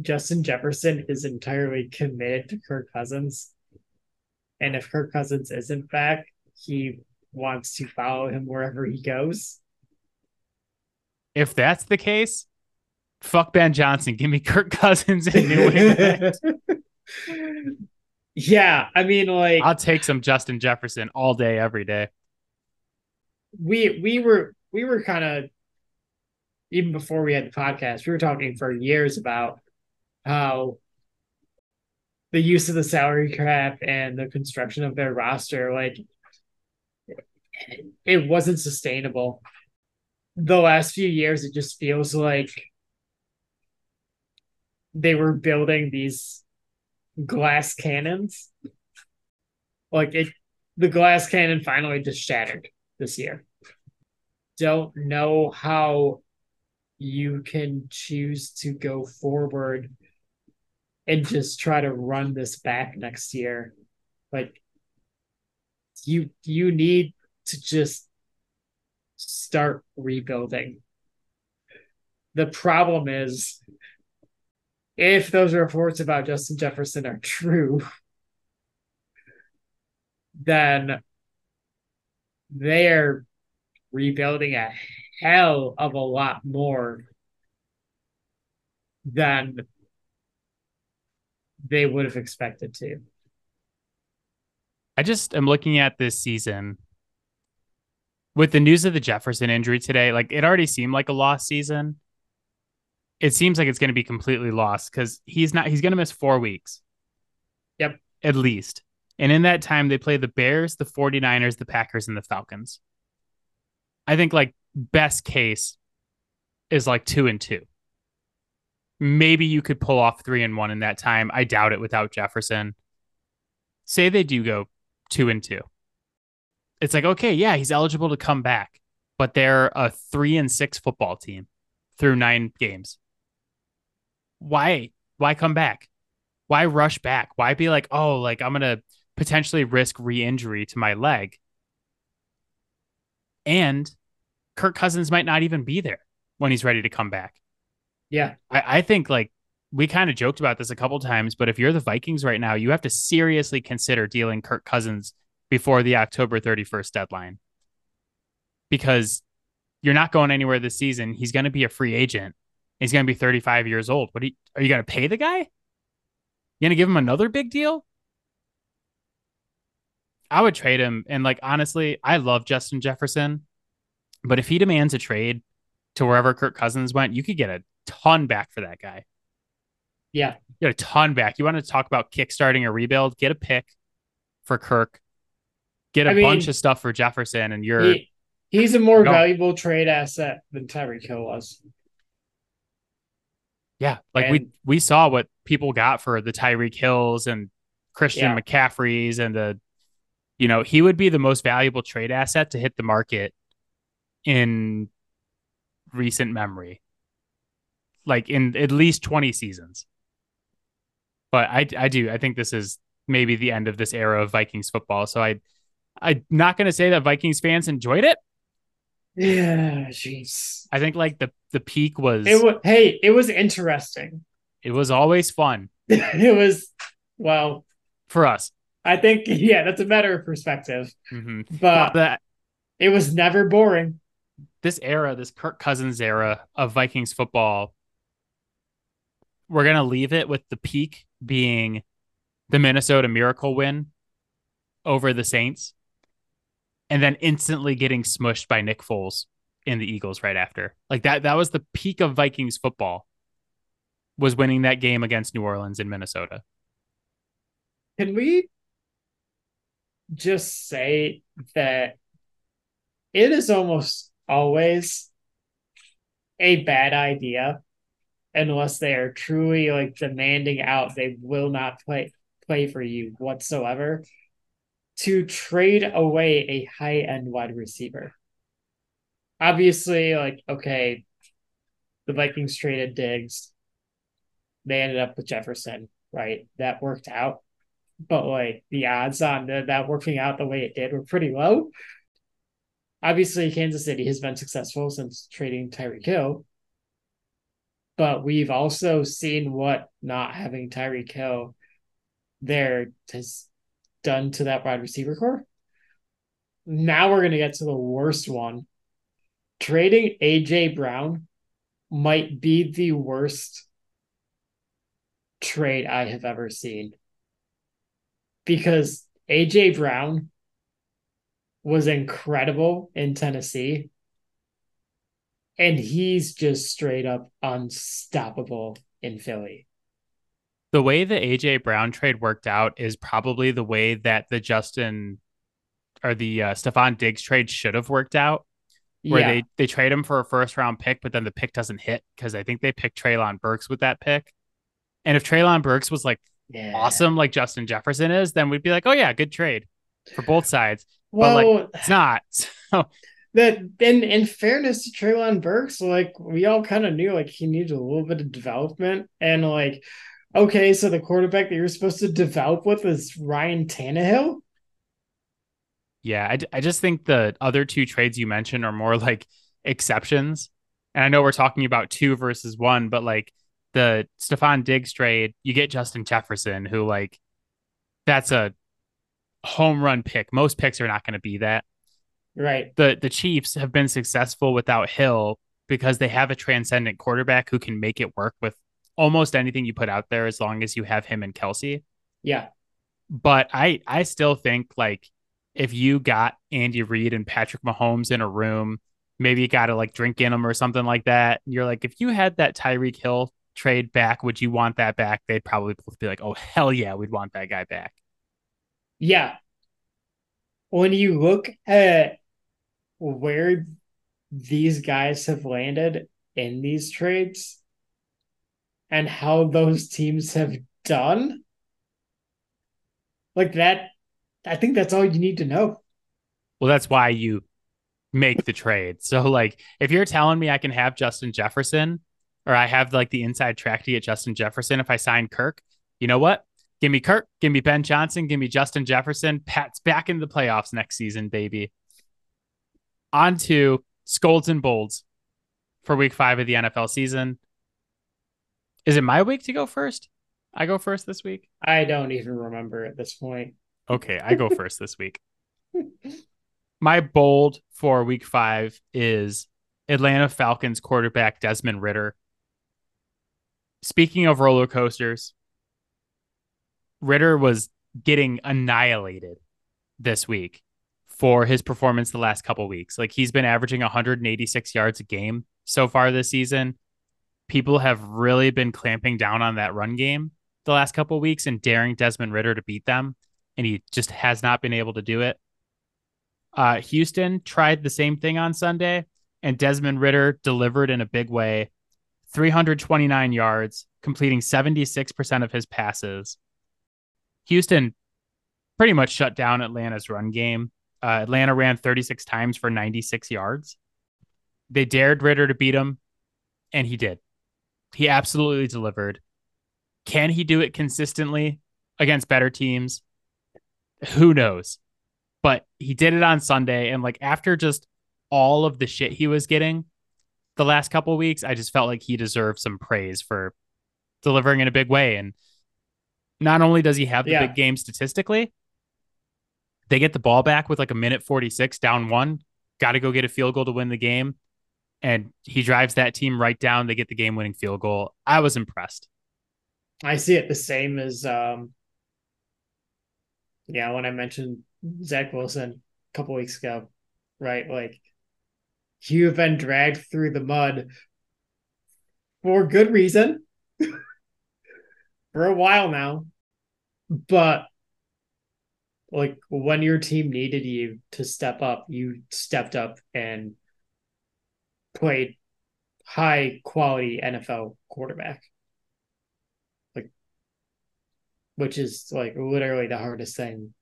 Justin Jefferson is entirely committed to Kirk Cousins? And if Kirk Cousins isn't back, he wants to follow him wherever he goes. If that's the case, fuck Ben Johnson. Give me Kirk *laughs* Cousins in New England. *laughs* yeah, I mean, like I'll take some Justin Jefferson all day, every day. We we were we were kind of even before we had the podcast, we were talking for years about how the use of the salary cap and the construction of their roster, like it wasn't sustainable. The last few years, it just feels like they were building these glass cannons. Like it, the glass cannon finally just shattered this year. Don't know how you can choose to go forward and just try to run this back next year. Like you you need to just start rebuilding. The problem is if those reports about Justin Jefferson are true, then they're rebuilding a hell of a lot more than they would have expected to. I just am looking at this season with the news of the Jefferson injury today. Like it already seemed like a lost season. It seems like it's going to be completely lost because he's not, he's going to miss four weeks. Yep. At least. And in that time, they play the Bears, the 49ers, the Packers, and the Falcons. I think like best case is like two and two maybe you could pull off three and one in that time. I doubt it without Jefferson. Say they do go two and two. It's like, okay, yeah, he's eligible to come back, but they're a three and six football team through nine games. Why? Why come back? Why rush back? Why be like, oh, like I'm going to potentially risk re injury to my leg? And Kirk Cousins might not even be there when he's ready to come back. Yeah. I, I think like we kind of joked about this a couple times, but if you're the Vikings right now, you have to seriously consider dealing Kirk Cousins before the October 31st deadline because you're not going anywhere this season. He's going to be a free agent He's going to be 35 years old. What are you, are you going to pay the guy? You going to give him another big deal? I would trade him. And like, honestly, I love Justin Jefferson, but if he demands a trade to wherever Kirk Cousins went, you could get a ton back for that guy. Yeah. Get a ton back. You want to talk about kickstarting a rebuild? Get a pick for Kirk. Get a I mean, bunch of stuff for Jefferson, and you're He, he's a more No. valuable trade asset than Tyreek Hill was. yeah. Like we we saw what people got for the Tyreek Hills and Christian Yeah. McCaffreys and the, you know, he would be the most valuable trade asset to hit the market in recent memory, like in at least twenty seasons. But I I do I think this is maybe the end of this era of Vikings football. So I I'm not going to say that Vikings fans enjoyed it. Yeah, jeez. I think like the the peak was It was hey, it was interesting. it was always fun *laughs* it was well, for us. I think yeah, that's a matter of perspective. hmm But that it was never boring. this era, this Kirk Cousins era of Vikings football, we're gonna leave it with the peak being the Minnesota Miracle win over the Saints, and then instantly getting smushed by Nick Foles in the Eagles right after. Like that, that was the peak of Vikings football. Was winning that game against New Orleans in Minnesota. Can we just say that it is almost always a bad idea unless they are truly like demanding out they will not play play for you whatsoever to trade away a high end wide receiver. Obviously, like okay, the Vikings traded Diggs. They ended up with Jefferson, right? That worked out but like the odds on the, that working out the way it did were pretty low. Obviously, Kansas City has been successful since trading Tyreek Hill, but we've also seen what not having Tyreek Hill there has done to that wide receiver corps. Now we're going to get to the worst one. Trading AJ Brown might be the worst trade I have ever seen because AJ Brown was incredible in Tennessee. And he's just straight up unstoppable in Philly. The way the AJ Brown trade worked out is probably the way that the Justin or the uh, Stefon Diggs trade should have worked out. where yeah. they they trade him for a first round pick, but then the pick doesn't hit because I think they picked Treylon Burks with that pick. And if Treylon Burks was like yeah. awesome, like Justin Jefferson is, then we'd be like, oh yeah, good trade for both sides. Well, like, It's not. *laughs* So that in in fairness to Treylon Burks, like we all kind of knew like he needed a little bit of development. And like, okay, so the quarterback that you're supposed to develop with is Ryan Tannehill. yeah, I, I just think the other two trades you mentioned are more like exceptions. And I know we're talking about two versus one, but like the Stefon Diggs trade, you get Justin Jefferson, who like that's a home run pick. Most picks are not going to be that. Right. the the Chiefs have been successful without Hill because they have a transcendent quarterback who can make it work with almost anything you put out there as long as you have him and Kelce. Yeah. But I I still think like if you got Andy Reid and Patrick Mahomes in a room, maybe you got to like drink in them or something like that. You're like, if you had that Tyreek Hill trade back, would you want that back? They'd probably both be like, oh hell yeah, we'd want that guy back. Yeah. When you look at where these guys have landed in these trades and how those teams have done, like that, I think that's all you need to know. Well, that's why you make the trade. So, like, if you're telling me I can have Justin Jefferson or I have like the inside track to get Justin Jefferson if I sign Kirk, you know what? Give me Kirk, give me Ben Johnson, give me Justin Jefferson. Pat's back in the playoffs next season, baby. On to Scolds and Bolds for week five of the NFL season. Is it my week to go first? I go first this week. I don't even remember at this point. Okay, I go first this week. *laughs* My bold for week five is Atlanta Falcons quarterback Desmond Ridder. speaking of roller coasters, Ridder was getting annihilated this week for his performance the last couple weeks. Like he's been averaging 186 yards a game so far this season. People have really been clamping down on that run game the last couple weeks and daring Desmond Ridder to beat them, and he just has not been able to do it. Uh, Houston tried the same thing on Sunday, and Desmond Ridder delivered in a big way 329 yards, completing 76% of his passes. Houston pretty much shut down Atlanta's run game. Uh, Atlanta ran 36 times for 96 yards. They dared Ridder to beat him, and he did. He absolutely delivered. Can he do it consistently against better teams? Who knows? But he did it on Sunday. And like after just all of the shit he was getting the last couple weeks, I just felt like he deserved some praise for delivering in a big way. And not only does he have the yeah. big game statistically, they get the ball back with like a minute 46 down one, got to go get a field goal to win the game. And he drives that team right down. They get the game winning field goal. I was impressed. I see it the same as, um, yeah, when I mentioned Zach Wilson a couple weeks ago, right? Like, you've been dragged through the mud for good reason *laughs* for a while now. But like when your team needed you to step up, you stepped up and played high quality NFL quarterback. Like which is like literally the hardest thing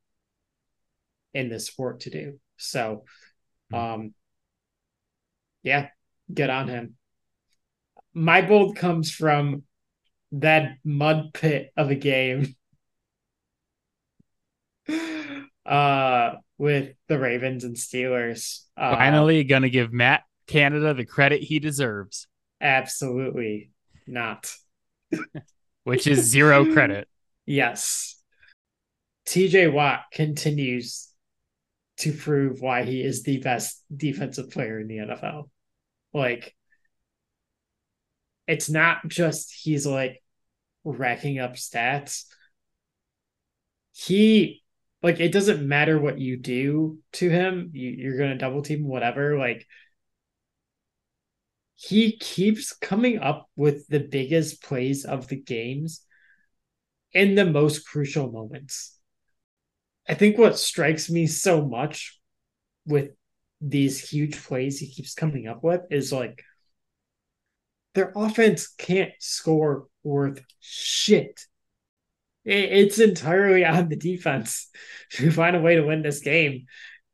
in this sport to do. So hmm. um yeah, get on him. My bold comes from that mud pit of a game uh with the Ravens and Steelers. Uh, Finally gonna give Matt Canada the credit he deserves. Absolutely not. *laughs* Which is zero credit. Yes. TJ Watt continues to prove why he is the best defensive player in the NFL. Like it's not just he's like racking up stats. He like it doesn't matter what you do to him, you, you're gonna double team whatever. Like he keeps coming up with the biggest plays of the games in the most crucial moments. I think what strikes me so much with these huge plays he keeps coming up with is like their offense can't score worth shit. It's entirely *laughs* on the defense to find a way to win this game.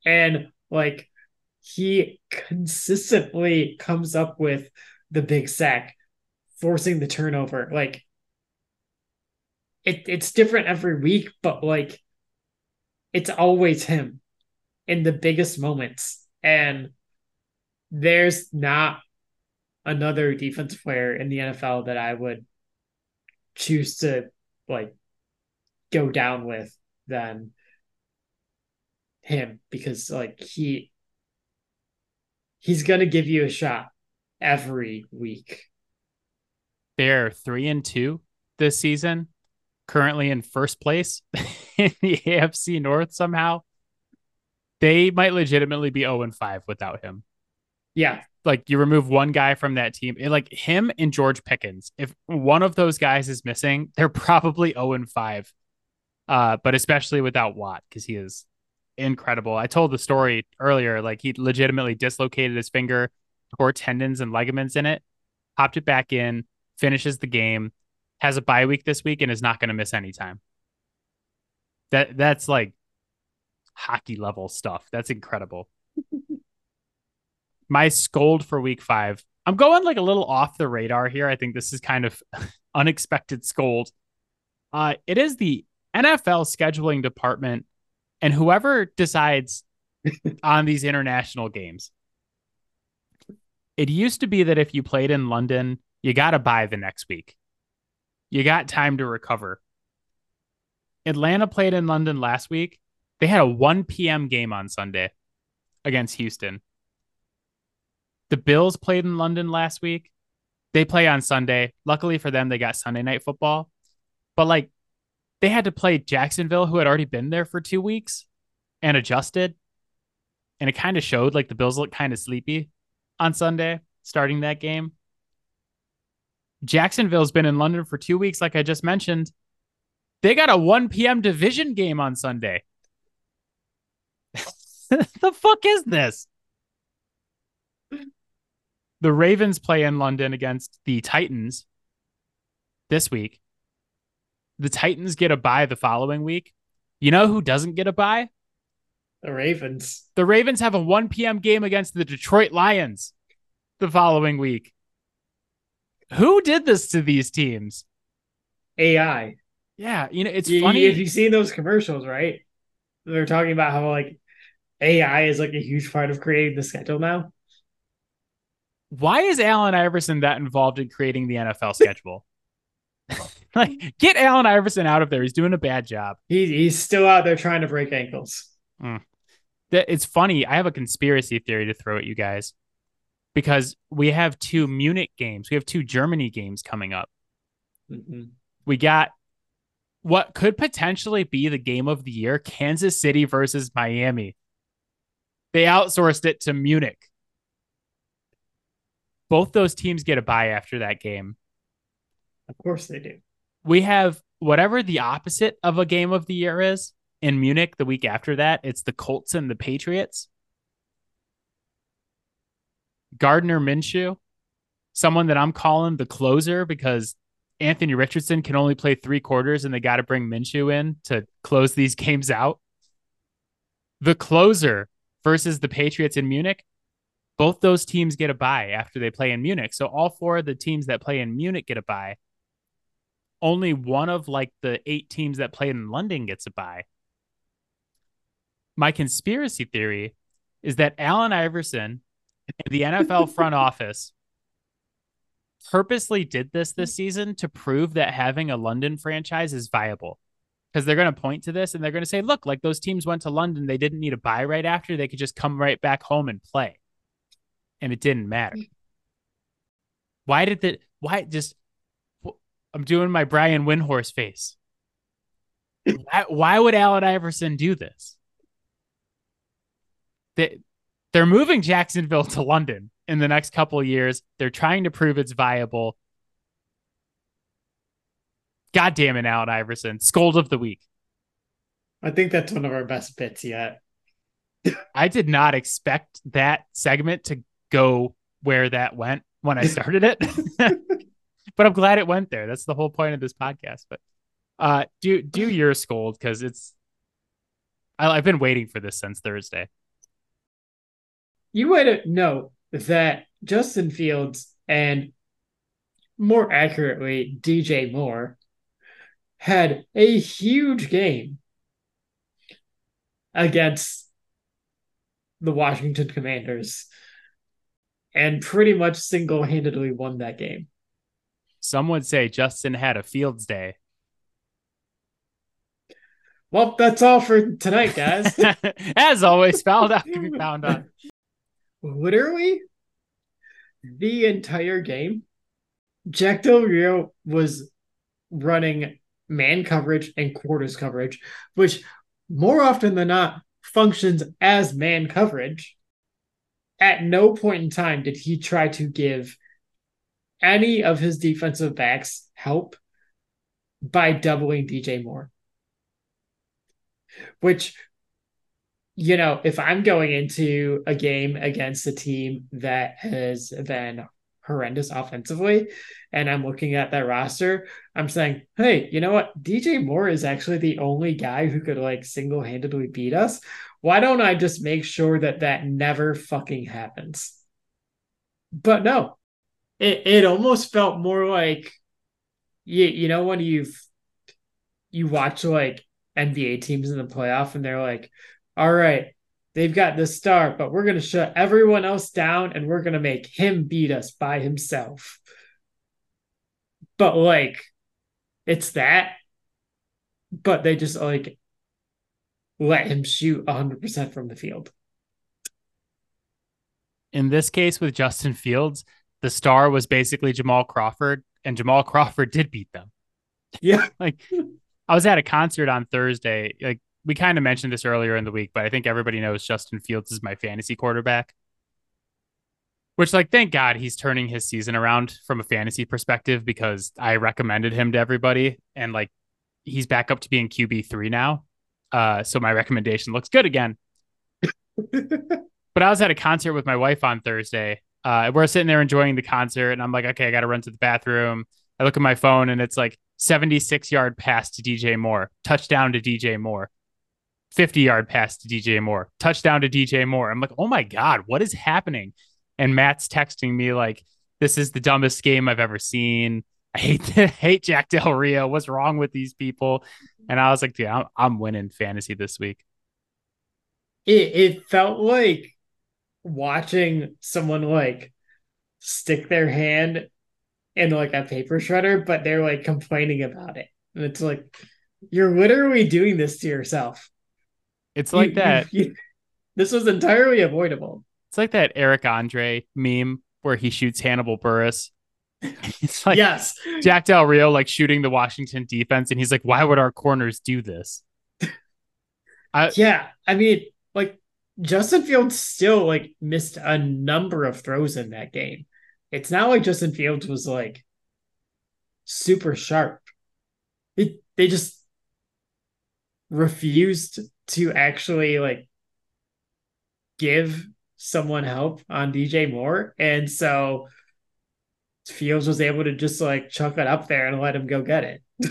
And like he consistently comes up with the big sack, forcing the turnover. Like it, it's different every week, but like it's always him in the biggest moments. And there's not another defensive player in the NFL that I would choose to like go down with than him because like he he's gonna give you a shot every week. They're three and two this season, currently in first place *laughs* in the AFC North somehow. They might legitimately be 0 and 5 without him. Yeah like you remove one guy from that team, like him and George Pickens. If one of those guys is missing, they're probably 0 and 5. Uh, but especially without Watt, because he is incredible. I told the story earlier, like he legitimately dislocated his finger, tore tendons and ligaments in it, popped it back in, finishes the game, has a bye week this week, and is not going to miss any time. That that's like hockey level stuff. That's incredible *laughs* my scold for week five. I'm going like a little off the radar here. I think this is kind of *laughs* unexpected scold. Uh, it is the NFL scheduling department and whoever decides *laughs* on these international games. It used to be that if you played in London, you got to bye the next week. You got time to recover. Atlanta played in London last week. They had a 1 p.m. game on Sunday against Houston. The Bills played in London last week. They play on Sunday. Luckily for them, they got Sunday night football. But like they had to play Jacksonville, who had already been there for two weeks and adjusted. And it kind of showed like the Bills looked kind of sleepy on Sunday starting that game. Jacksonville's been in London for two weeks, like I just mentioned. They got a 1 p.m. division game on Sunday. *laughs* the fuck is this? The Ravens play in London against the Titans this week. The Titans get a bye the following week. You know who doesn't get a bye? The Ravens. The Ravens have a 1 p.m. game against the Detroit Lions the following week. Who did this to these teams? AI. Yeah, you know, it's You- funny. If you've seen those commercials, right? They're talking about how like AI is like a huge part of creating the schedule now. Why is Allen Iverson that involved in creating the NFL schedule? *laughs* *laughs* like, get Allen Iverson out of there. He's doing a bad job. He, he's still out there trying to break ankles. That it's funny. I have a conspiracy theory to throw at you guys because we have two Munich games. We have two Germany games coming up. Mhm. We got what could potentially be the game of the year Kansas City versus Miami. They outsourced it to Munich. Both those teams get a bye after that game. Of course they do. We have whatever the opposite of a game of the year is in Munich the week after that. It's the Colts and the Patriots. Gardner Minshew, someone that I'm calling the closer because Anthony Richardson can only play three quarters and they got to bring Minshew in to close these *laughs* games out. The closer versus the Patriots in Munich. Both those teams get a bye after they play in Munich. So all four of the teams that play in Munich get a bye. Only one of like the eight teams that play in London gets a bye. My conspiracy theory is that Allen Iverson and the NFL *laughs* front office purposely did this this season to prove that having a London franchise is viable. Because they're going to point to this and they're going to say, look, like those teams went to London, they didn't need a bye right after. They could just come right back home and play. And it didn't matter. Hmm. Why did that? Why just? I'm doing my Brian Windhorst face. why, why would Allen Iverson do this? They, they're moving Jacksonville to London in the next couple of years. They're trying to prove it's viable. God damn it, Allen Iverson. Scold of the week. I think that's one of our best bits yet. *laughs* I did not expect that segment to go where that went when I started it. *laughs* but I'm glad it went there. That's the whole point of this podcast. But uh do do *laughs* your scold because it's I, I've been waiting for this since Thursday. You might know that Justin Fields and more accurately, DJ Moore had a huge game against the Washington Commanders and pretty much single handedly won that game. Some would say Justin had a Fields day. Well, that's all for tonight, guys. *laughs* As always, fouled out can be *laughs* found on. Literally, the entire game, Jack Del Rio was running man coverage and quarters coverage, which more often than not functions as man coverage. At no point in time did he try to give any of his defensive backs help by doubling DJ Moore. Which, you know, if I'm going into a game against a team that has been horrendous offensively and I'm looking at that roster, I'm saying, hey, you know what? DJ Moore is actually the only guy who could like single handedly beat us. Why don't I just make sure that that never fucking happens? But no, it, it almost felt more like, you, you know, when you've, you watch like NBA teams in the playoff and they're like, all right, they've got this star, but we're to shut everyone else down and we're to make him beat us by himself. But like, it's that, but they just like let him shoot 100% from the field. In this case with Justin Fields, the star was basically Jamal Crawford, and Jamal *laughs* Crawford did beat them. Yeah. *laughs* Like I was at a concert on Thursday. Like we kind of mentioned this earlier in the week, but I think everybody knows Justin Fields is my fantasy quarterback. Which, like, thank God he's turning his season around from a fantasy perspective because I recommended him to everybody, and like, he's back up to being QB three now. Uh, so my recommendation looks good again. *laughs* but I was at a concert with my wife on Thursday. Uh, we're sitting there enjoying the concert, and I'm like, okay, I got to run to the bathroom. I look at my phone, and it's like 76 yard pass to DJ Moore, touchdown to DJ Moore, 50 yard pass to DJ Moore, touchdown to DJ Moore. I'm like, oh my God, what is happening? And Matt's texting me like, this is the dumbest game I've ever seen. I hate *laughs* hate Jack Del Rio. What's wrong with these people? And I was like, dude, I'm, I'm winning fantasy this week. It it felt like watching someone like stick their hand in like a paper shredder, but they're like complaining about it. And it's like you're literally doing this to yourself. It's like You- that. you- you- this was entirely avoidable. It's like that Eric Andre meme where he shoots Hannibal Buress. It's *laughs* like yes. Jack Del Rio like shooting the Washington defense, and he's like, "Why would our corners do this?" *laughs* I, Yeah. I mean, like Justin Fields still like missed a number of throws in that game. It's not like Justin Fields was like super sharp. It, they just refused to actually like give someone help on DJ Moore. And so Fields was able to just like chuck it up there and let him go get it. *laughs*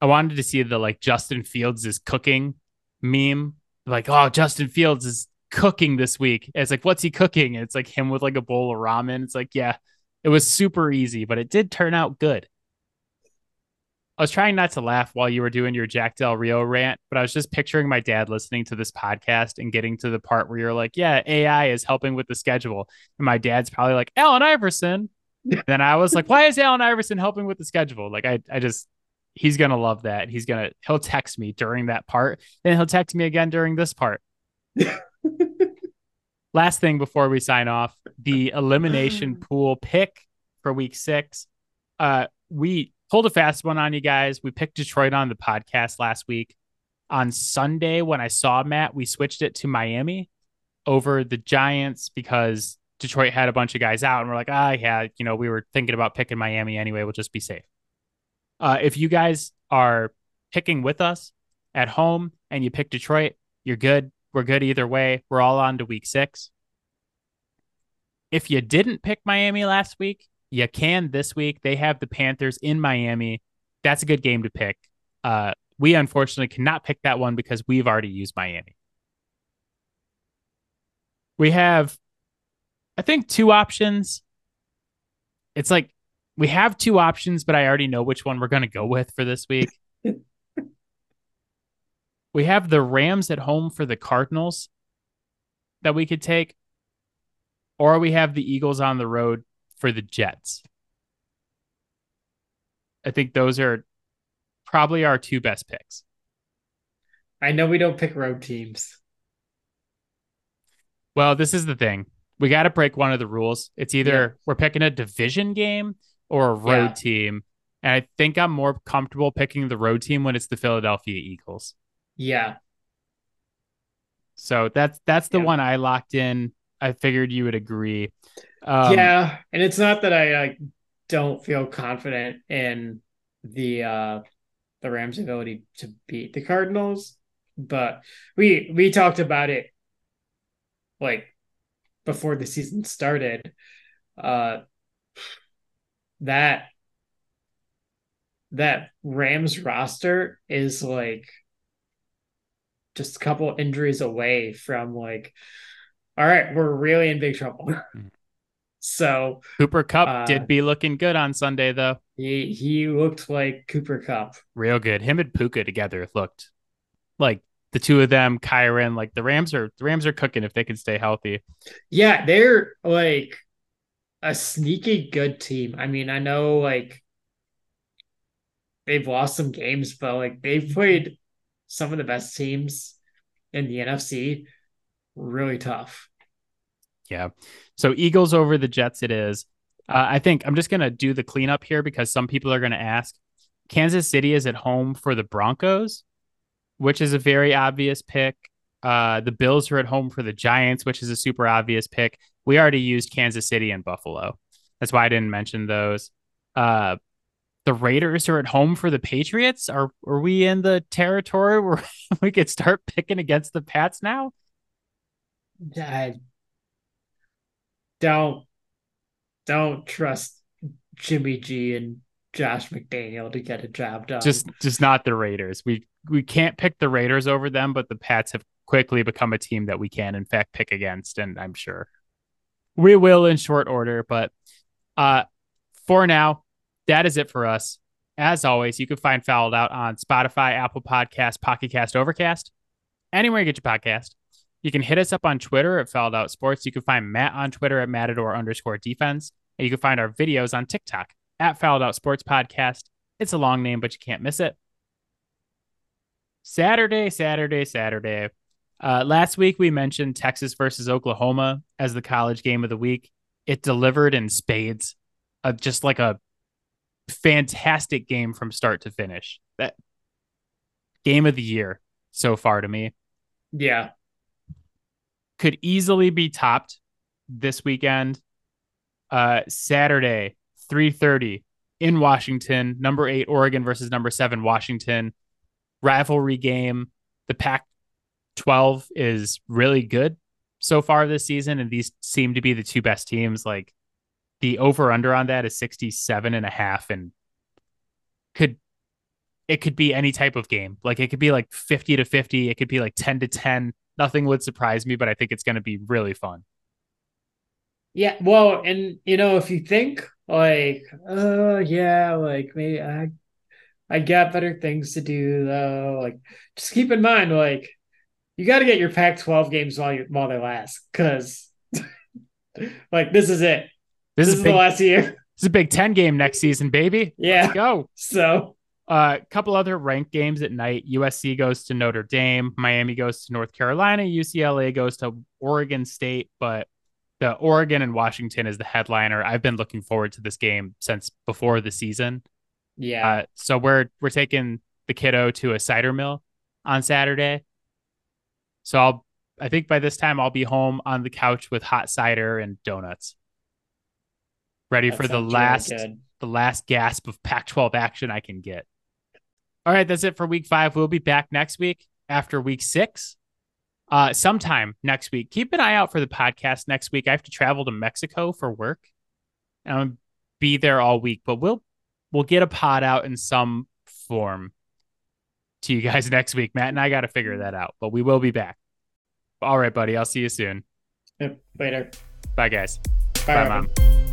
I wanted to see the like Justin Fields is cooking meme. Like, oh, Justin Fields is cooking this week. It's like, what's he cooking? And it's like him with like a bowl of ramen. It's like, yeah, it was super easy, but it did turn out good. I was trying not to laugh while you were doing your Jack Del Rio rant, but I was just picturing my dad listening to this podcast and getting to the part where you're like, yeah, AI is helping with the schedule. And my dad's probably like, Allen Iverson. And *laughs* then I was like, why is Allen Iverson helping with the schedule? Like, I, I just, he's gonna love that. He's gonna he'll text me during that part, then he'll text me again during this part. *laughs* Last thing before we sign off, the *laughs* elimination pool pick for week six. Uh, we pulled a fast one on you guys. We picked Detroit on the podcast last week. On Sunday, when I saw Matt, we switched it to Miami over the Giants because Detroit had a bunch of guys out, and we're like, ah, yeah, you know, we were thinking about picking Miami anyway. We'll just be safe. Uh, if you guys are picking with us at home and you pick Detroit, you're good. We're good either way. We're all on to week six. If you didn't pick Miami last week, you can this week. They have the Panthers in Miami. That's a good game to pick. Uh, we unfortunately cannot pick that one because we've already used Miami. We have, I think, two options. It's like we have two options, but I already know which one we're going to go with for this week. *laughs* we have the Rams at home for the Cardinals that we could take, or we have the Eagles on the road for the Jets. I think those are probably our two best picks. I know we don't pick road teams. Well, this is the thing. We got to break one of the rules. It's either Yeah. we're picking a division game or a road Yeah. team. And I think I'm more comfortable picking the road team when it's the Philadelphia Eagles. Yeah. So that's that's the Yeah. one I locked in. I figured you would agree. Um, yeah. And it's not that I like don't feel confident in the uh the Rams' ability to beat the Cardinals, but we we talked about it like before the season started. Uh that that Rams roster is like just a couple injuries away from like all right, we're really in big trouble. *laughs* so Cooper Kupp Uh, did be looking good on Sunday though. he he looked like Cooper Kupp. Real good. Him and Puka together looked like the two of them, Kyren, like the Rams are the Rams are cooking if they can stay healthy. Yeah, they're like a sneaky good team. I mean, I know like they've lost some games, but like they've played some of the best teams in the NFC really tough. Yeah. So Eagles over the Jets it is. Uh, I think I'm just going to do the cleanup here because some people are going to ask. Kansas City is at home for the Broncos, which is a very obvious pick. Uh, the Bills are at home for the Giants, which is a super obvious pick. We already used Kansas City and Buffalo. That's why I didn't mention those. Uh, the Raiders are at home for the Patriots. Are are we in the territory where *laughs* we could start picking against the Pats now? I don't don't trust Jimmy G and Josh McDaniel to get a job done. Just just not the Raiders. We we can't pick the Raiders over them, but the Pats have quickly become a team that we can in fact pick against, and I'm sure we will in short order. But uh for now, that is it for us. As always, you can find Fouled Out on Spotify, Apple Podcast, Pocket Cast, Overcast, anywhere you get your podcast. You can hit us up on Twitter at Fouled Out Sports. You can find Matt on Twitter at Matador underscore defense. And you can find our videos on TikTok at Fouled Out Sports Podcast. It's a long name, but you can't miss it. Saturday, Saturday, Saturday. Uh, last week we mentioned Texas versus Oklahoma as the college game of the week. It delivered in spades, uh, just like a fantastic game from start to finish. That game of the year so far to me. Yeah. Could easily be topped this weekend. Uh Saturday, 3:30 in Washington, number 8 Oregon versus number 7 Washington. Rivalry game. The Pac 12 is really good so far this season and these seem to be the two best teams like the over under on that is 67 and a half and could it could be any type of game. Like it could be like 50 to 50, it could be like 10 to 10. Nothing would surprise me, but I think it's going to be really fun. Yeah, well, and you know, if you think like, oh yeah, like maybe I I got better things to do though. Like just keep in mind like you got to get your Pac-12 games while you while they last cuz *laughs* like this is it. This, this is, big, the last year. *laughs* This is a Big Ten game next season, baby. Yeah. Let's go. So a uh, couple other ranked games at night. USC goes to Notre Dame. Miami goes to North Carolina. UCLA goes to Oregon State. But the Oregon and Washington is the headliner. I've been looking forward to this game since before the season. Yeah. Uh, so we're we're taking the kiddo to a cider mill on Saturday. So I'll I think by this time I'll be home on the couch with hot cider and donuts ready that for the last really the last gasp of Pac-12 action I can get. All right, that's it for week five. We'll be back next week after week six. Uh, sometime next week. Keep an eye out for the podcast next week. I have to travel to Mexico for work. And I'll be there all week, but we'll we'll get a pod out in some form to you guys *laughs* next week. Matt and I got to figure that out, but we will be back. All right, buddy. I'll see you soon. Yep, later. Bye, guys. Bye, Bye mom.